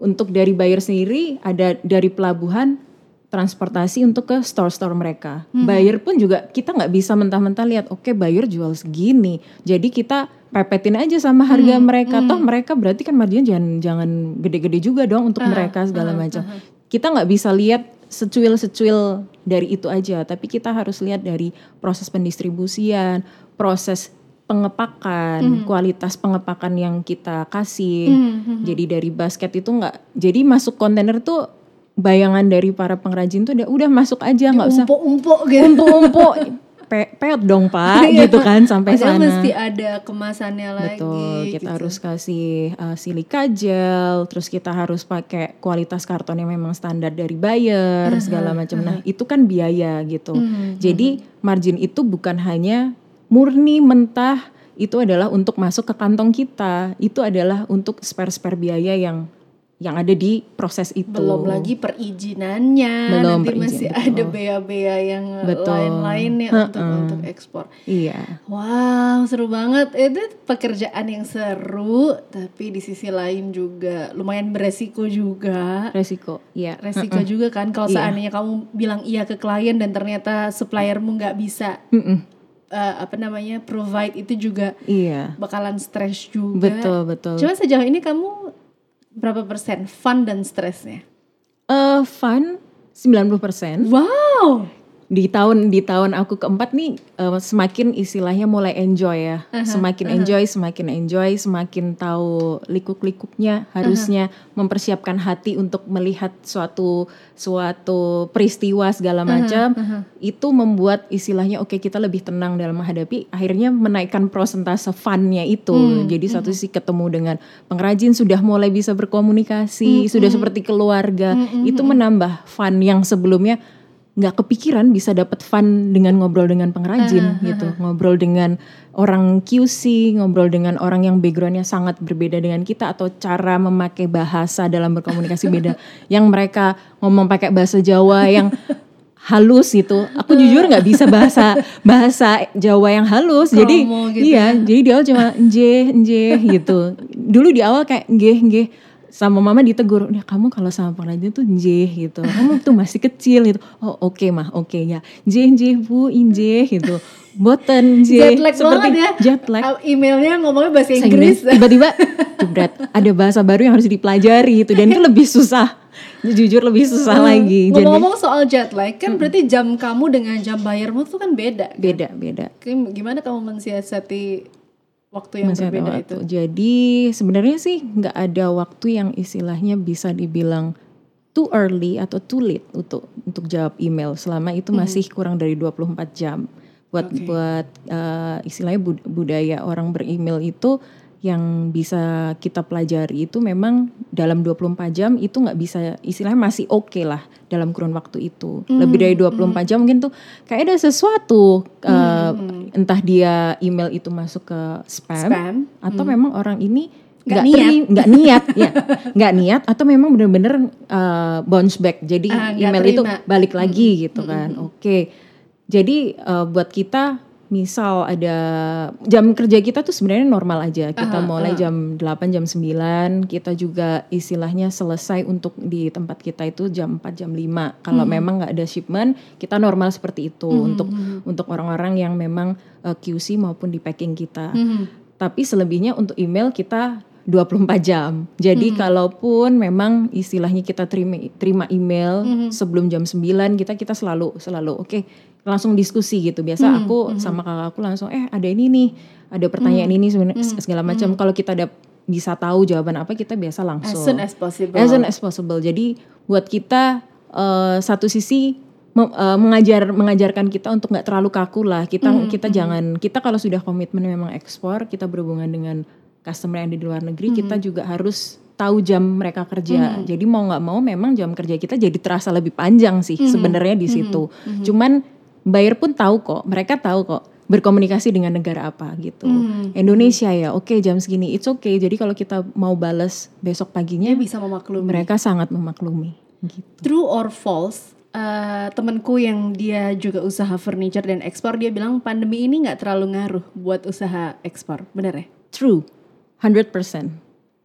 Untuk dari buyer sendiri ada dari pelabuhan transportasi untuk ke store-store mereka. Buyer pun juga kita nggak bisa mentah-mentah lihat oke buyer jual segini. Jadi kita pepetin aja sama harga mereka. Toh mereka berarti kan marginnya jangan jangan gede-gede juga dong untuk mereka segala macam. Kita nggak bisa lihat secuil-secuil dari itu aja, tapi kita harus lihat dari proses pendistribusian, proses pengepakan, kualitas pengepakan yang kita kasih. Jadi dari basket itu nggak, jadi masuk kontainer tuh bayangan dari para pengrajin tuh udah udah masuk aja nggak usah Umpuk-umpuk gitu. umpo-umpo pe peot dong pak gitu kan sampai Padahal sana. mesti ada kemasannya lagi. Betul, kita gitu. harus kasih uh, silika gel, terus kita harus pakai kualitas karton yang memang standar dari buyer segala macam. Nah, itu kan biaya gitu. Hmm, Jadi margin itu bukan hanya murni mentah itu adalah untuk masuk ke kantong kita. Itu adalah untuk spare-spare biaya yang yang ada di proses itu. belum lagi perizinannya Belum nanti perizin, masih betul. ada bea-bea yang lain-lainnya untuk untuk ekspor. Iya. Wow, seru banget. Itu pekerjaan yang seru, tapi di sisi lain juga lumayan beresiko juga. Resiko. Iya. Resiko juga kan kalau Iya. seandainya kamu bilang iya ke klien dan ternyata suppliermu nggak bisa Mm-mm. eh, apa namanya provide itu juga Iya. bakalan stres juga. Betul, betul. Cuma sejauh ini kamu berapa persen fun dan stresnya? Eh fun 90%. Wow. Di tahun di tahun aku keempat nih eh, semakin istilahnya mulai enjoy ya. Semakin enjoy, semakin enjoy, semakin tahu likuk-likuknya harusnya mempersiapkan hati untuk melihat suatu suatu peristiwa segala macam. Itu membuat istilahnya oke kita lebih tenang dalam menghadapi akhirnya menaikkan prosentase funnya itu. Jadi satu sisi ketemu dengan pengrajin sudah mulai bisa berkomunikasi, sudah seperti keluarga. Itu menambah fun yang sebelumnya nggak kepikiran bisa dapat fun dengan ngobrol dengan pengrajin gitu. ngobrol dengan orang QC ngobrol dengan orang yang backgroundnya sangat berbeda dengan kita atau cara memakai bahasa dalam berkomunikasi beda. Yang mereka ngomong pakai bahasa Jawa yang halus gitu aku jujur nggak bisa bahasa bahasa Jawa yang halus. Jadi Promo gitu iya jadi di awal cuma nje nje gitu. Dulu di awal kayak nggih nggih sama mama ditegur, ya kamu kalau sama pengrajin tuh nje gitu, kamu tuh masih kecil gitu. Oh oke mah, oke ya, nje nje bu inje gitu, boten nje, Jet lag banget ya. jet lag. Emailnya ngomongnya bahasa Inggris. Tiba-tiba, jebret, ada bahasa baru yang harus dipelajari itu dan itu lebih susah, jujur lebih susah lagi. Jadi Ngomong-ngomong soal jet lag, kan berarti jam kamu dengan jam bayarmu tuh kan beda. beda beda. Kayak Gimana kamu mensiasati waktu yang Masih ada berbeda waktu. itu? Jadi sebenarnya sih nggak ada waktu yang istilahnya bisa dibilang too early atau too late untuk untuk jawab email selama itu masih kurang dari 24 jam. Buat buat eh, istilahnya bud- budaya orang beremail itu yang bisa kita pelajari itu memang dalam 24 jam itu nggak bisa istilahnya masih oke lah dalam kurun waktu itu. Lebih dari 24 jam mungkin tuh kayak ada sesuatu eh, entah dia email itu masuk ke spam, Spam. atau memang orang ini Nggak niat. nggak niat ya nggak niat atau memang benar-benar uh, bounce back jadi nggak email itu terima. balik lagi gitu kan oke jadi uh, buat kita misal ada jam kerja kita tuh sebenarnya normal aja. Kita mulai jam 8 jam 9 kita juga istilahnya selesai untuk di tempat kita itu jam 4 jam 5 kalau memang nggak ada shipment kita normal seperti itu. Untuk untuk orang-orang yang memang uh, QC maupun di packing kita. Tapi selebihnya untuk email kita 24 jam. Jadi kalaupun memang istilahnya kita terima terima email sebelum jam 9 kita kita selalu selalu oke langsung diskusi gitu. Biasa aku sama kakakku langsung eh ada ini nih, ada pertanyaan ini sebenarnya segala macam. Kalau kita ada bisa tahu jawaban apa kita biasa As langsung soon as possible. as soon as possible. Jadi buat kita eh, satu sisi eh, mengajar mengajarkan kita untuk nggak terlalu kaku lah. Kita Mm-hmm, kita jangan kita kalau sudah komitmen memang ekspor, kita berhubungan dengan customer yang ada di luar negeri, Mm-hmm. kita juga harus tahu jam mereka kerja. Jadi mau nggak mau memang jam kerja kita jadi terasa lebih panjang sih Mm-hmm. sebenarnya di situ. Cuman buyer pun tahu kok, mereka tahu kok berkomunikasi dengan negara apa gitu. Mm-hmm. Indonesia ya, oke jam segini, it's okay. Jadi kalau kita mau balas besok paginya, Dia bisa memaklumi. mereka sangat memaklumi gitu. True or false? eh, temenku yang dia juga usaha furniture dan ekspor dia bilang pandemi ini nggak terlalu ngaruh buat usaha ekspor bener ya True, 100%.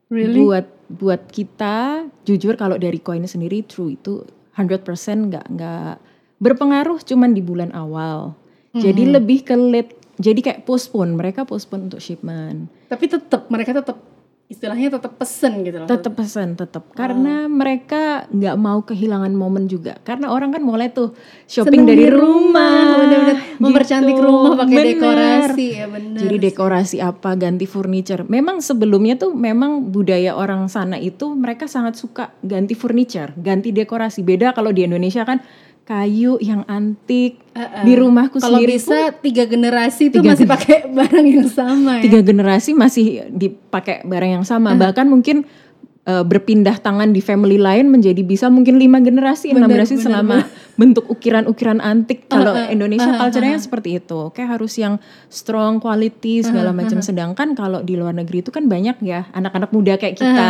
Really? Buat buat kita jujur kalau dari koin sendiri true itu 100% nggak nggak berpengaruh cuman di bulan awal. Jadi Hmm. lebih ke late. Jadi kayak postpone, mereka postpone untuk shipment. tapi tetap mereka tetap istilahnya tetap pesen gitu loh Tetap pesan, tetap karena mereka nggak mau kehilangan momen juga. Karena orang kan mulai tuh shopping Seneng dari di rumah, bener-bener mempercantik gitu. rumah pakai Bener. dekorasi ya bener Jadi dekorasi apa, ganti furniture. Memang sebelumnya tuh memang budaya orang sana itu mereka sangat suka ganti furniture, ganti dekorasi. Beda kalau di Indonesia kan kayu yang antik. Uh-uh. Di rumahku kalau sendiri bisa tiga generasi itu masih pakai barang yang sama ya tiga generasi masih dipakai barang yang sama. Bahkan mungkin eh, berpindah tangan di family lain menjadi bisa mungkin lima generasi, enam Bener, generasi bener, selama bentuk ukiran-ukiran antik. Kalau Indonesia culture-nya seperti itu, kayak harus yang strong quality segala macam. Sedangkan kalau di luar negeri itu kan banyak ya anak-anak muda kayak kita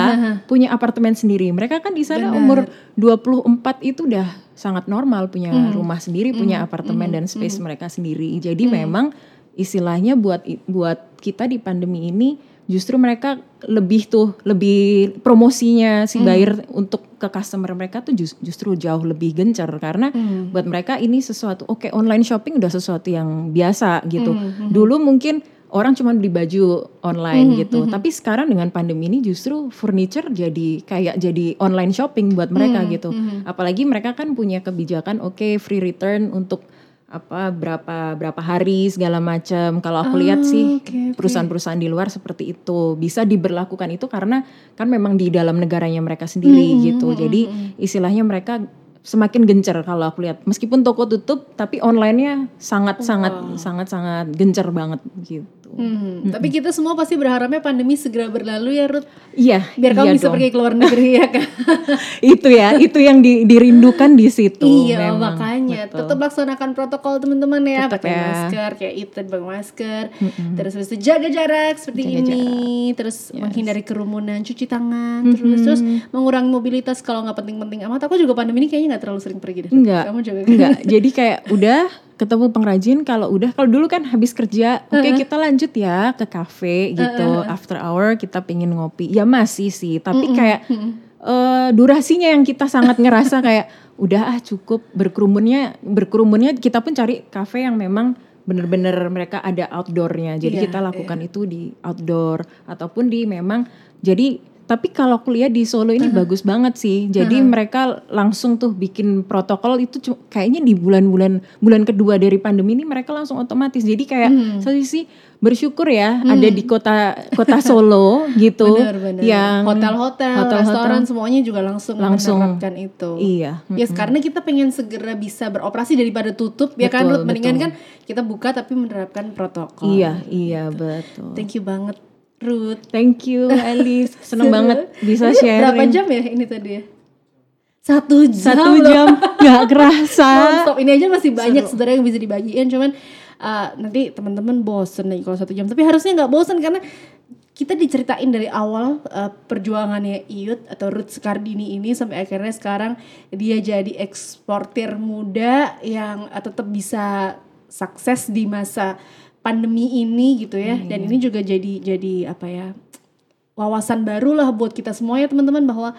punya apartemen sendiri. Mereka kan di sana umur 24 itu udah sangat normal punya rumah sendiri, punya apartemen dan space mereka sendiri. Jadi memang istilahnya buat buat kita di pandemi ini justru mereka lebih tuh lebih promosinya si buyer untuk ke customer mereka tuh jus- justru jauh lebih gencar karena buat mereka ini sesuatu oke online shopping udah sesuatu yang biasa gitu. Dulu mungkin orang cuma beli baju online gitu. Tapi sekarang dengan pandemi ini justru furniture jadi kayak jadi online shopping buat mereka gitu. Apalagi mereka kan punya kebijakan oke free return untuk apa berapa berapa hari segala macam. Kalau aku lihat sih oke, oke. perusahaan-perusahaan di luar seperti itu bisa diberlakukan itu karena kan memang di dalam negaranya mereka sendiri gitu. Jadi istilahnya mereka semakin gencar kalau aku lihat. Meskipun toko tutup tapi online-nya sangat sangat sangat sangat gencar banget gitu. Hmm, Tapi kita semua pasti berharapnya pandemi segera berlalu ya Ruth Iya, biar kamu iya bisa dong. pergi ke luar negeri ya kan itu ya, itu yang di- dirindukan di situ. iya memang. makanya Betul. tetap laksanakan protokol teman-teman ya Tetap pakai ya. masker kayak itu pakai masker terus habis itu jaga jarak seperti Jaga ini terus menghindari kerumunan cuci tangan terus terus mengurangi mobilitas kalau nggak penting-penting amat aku juga pandemi ini kayaknya nggak terlalu sering pergi deh Enggak. kamu juga? Enggak. Jadi kayak udah ketemu pengrajin kalau udah kalau dulu kan habis kerja, oke kita lanjut ya ke kafe gitu. After hour kita pingin ngopi. Ya masih sih, tapi kayak eh, durasinya yang kita sangat ngerasa kayak udah ah cukup berkerumunnya berkerumunnya kita pun cari kafe yang memang bener-bener mereka ada outdoornya. Jadi Iya, kita lakukan itu di outdoor ataupun di memang jadi tapi kalau kuliah di Solo ini bagus banget sih. Jadi mereka langsung tuh bikin protokol itu kayaknya di bulan-bulan bulan kedua dari pandemi ini mereka langsung otomatis. Jadi kayak satu sisi bersyukur ya ada di kota kota Solo gitu Bener-bener. yang hotel-hotel, restoran semuanya juga langsung, Langsung. menerapkan itu. Iya. Ya karena kita pengen segera bisa beroperasi daripada tutup ya kan Betul, Ruth? mendingan betul. kan kita buka tapi menerapkan protokol. Iya, iya betul. Thank you banget Ruth. Thank you Alice. Seneng Seru. banget bisa Ini sharing. Berapa jam ya ini tadi ya? Satu jam. Satu loh. jam nggak kerasa. Nonstop. Ini aja masih banyak sebenarnya yang bisa dibagiin cuman uh, nanti teman-teman bosen nih kalau satu jam. Tapi harusnya nggak bosen karena kita diceritain dari awal uh, perjuangannya Iyut atau Ruth Skardini ini sampai akhirnya sekarang dia jadi eksportir muda yang uh, tetap bisa sukses di masa pandemi ini gitu ya. Dan ini juga jadi jadi apa ya? wawasan baru lah buat kita semua ya teman-teman bahwa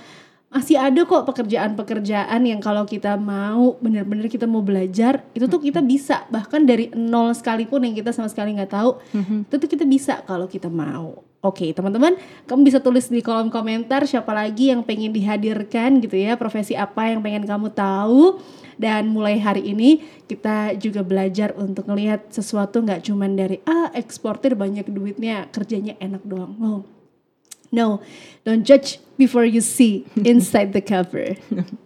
masih ada kok pekerjaan-pekerjaan yang kalau kita mau bener-bener kita mau belajar itu tuh kita bisa. Bahkan dari nol sekalipun yang kita sama sekali nggak tahu itu tuh kita bisa kalau kita mau. Oke teman-teman kamu bisa tulis di kolom komentar siapa lagi yang pengen dihadirkan gitu ya profesi apa yang pengen kamu tahu dan mulai hari ini kita juga belajar untuk ngelihat sesuatu nggak cuman dari ah eksportir banyak duitnya kerjanya enak doang. Oh No, don't judge before you see inside the cover.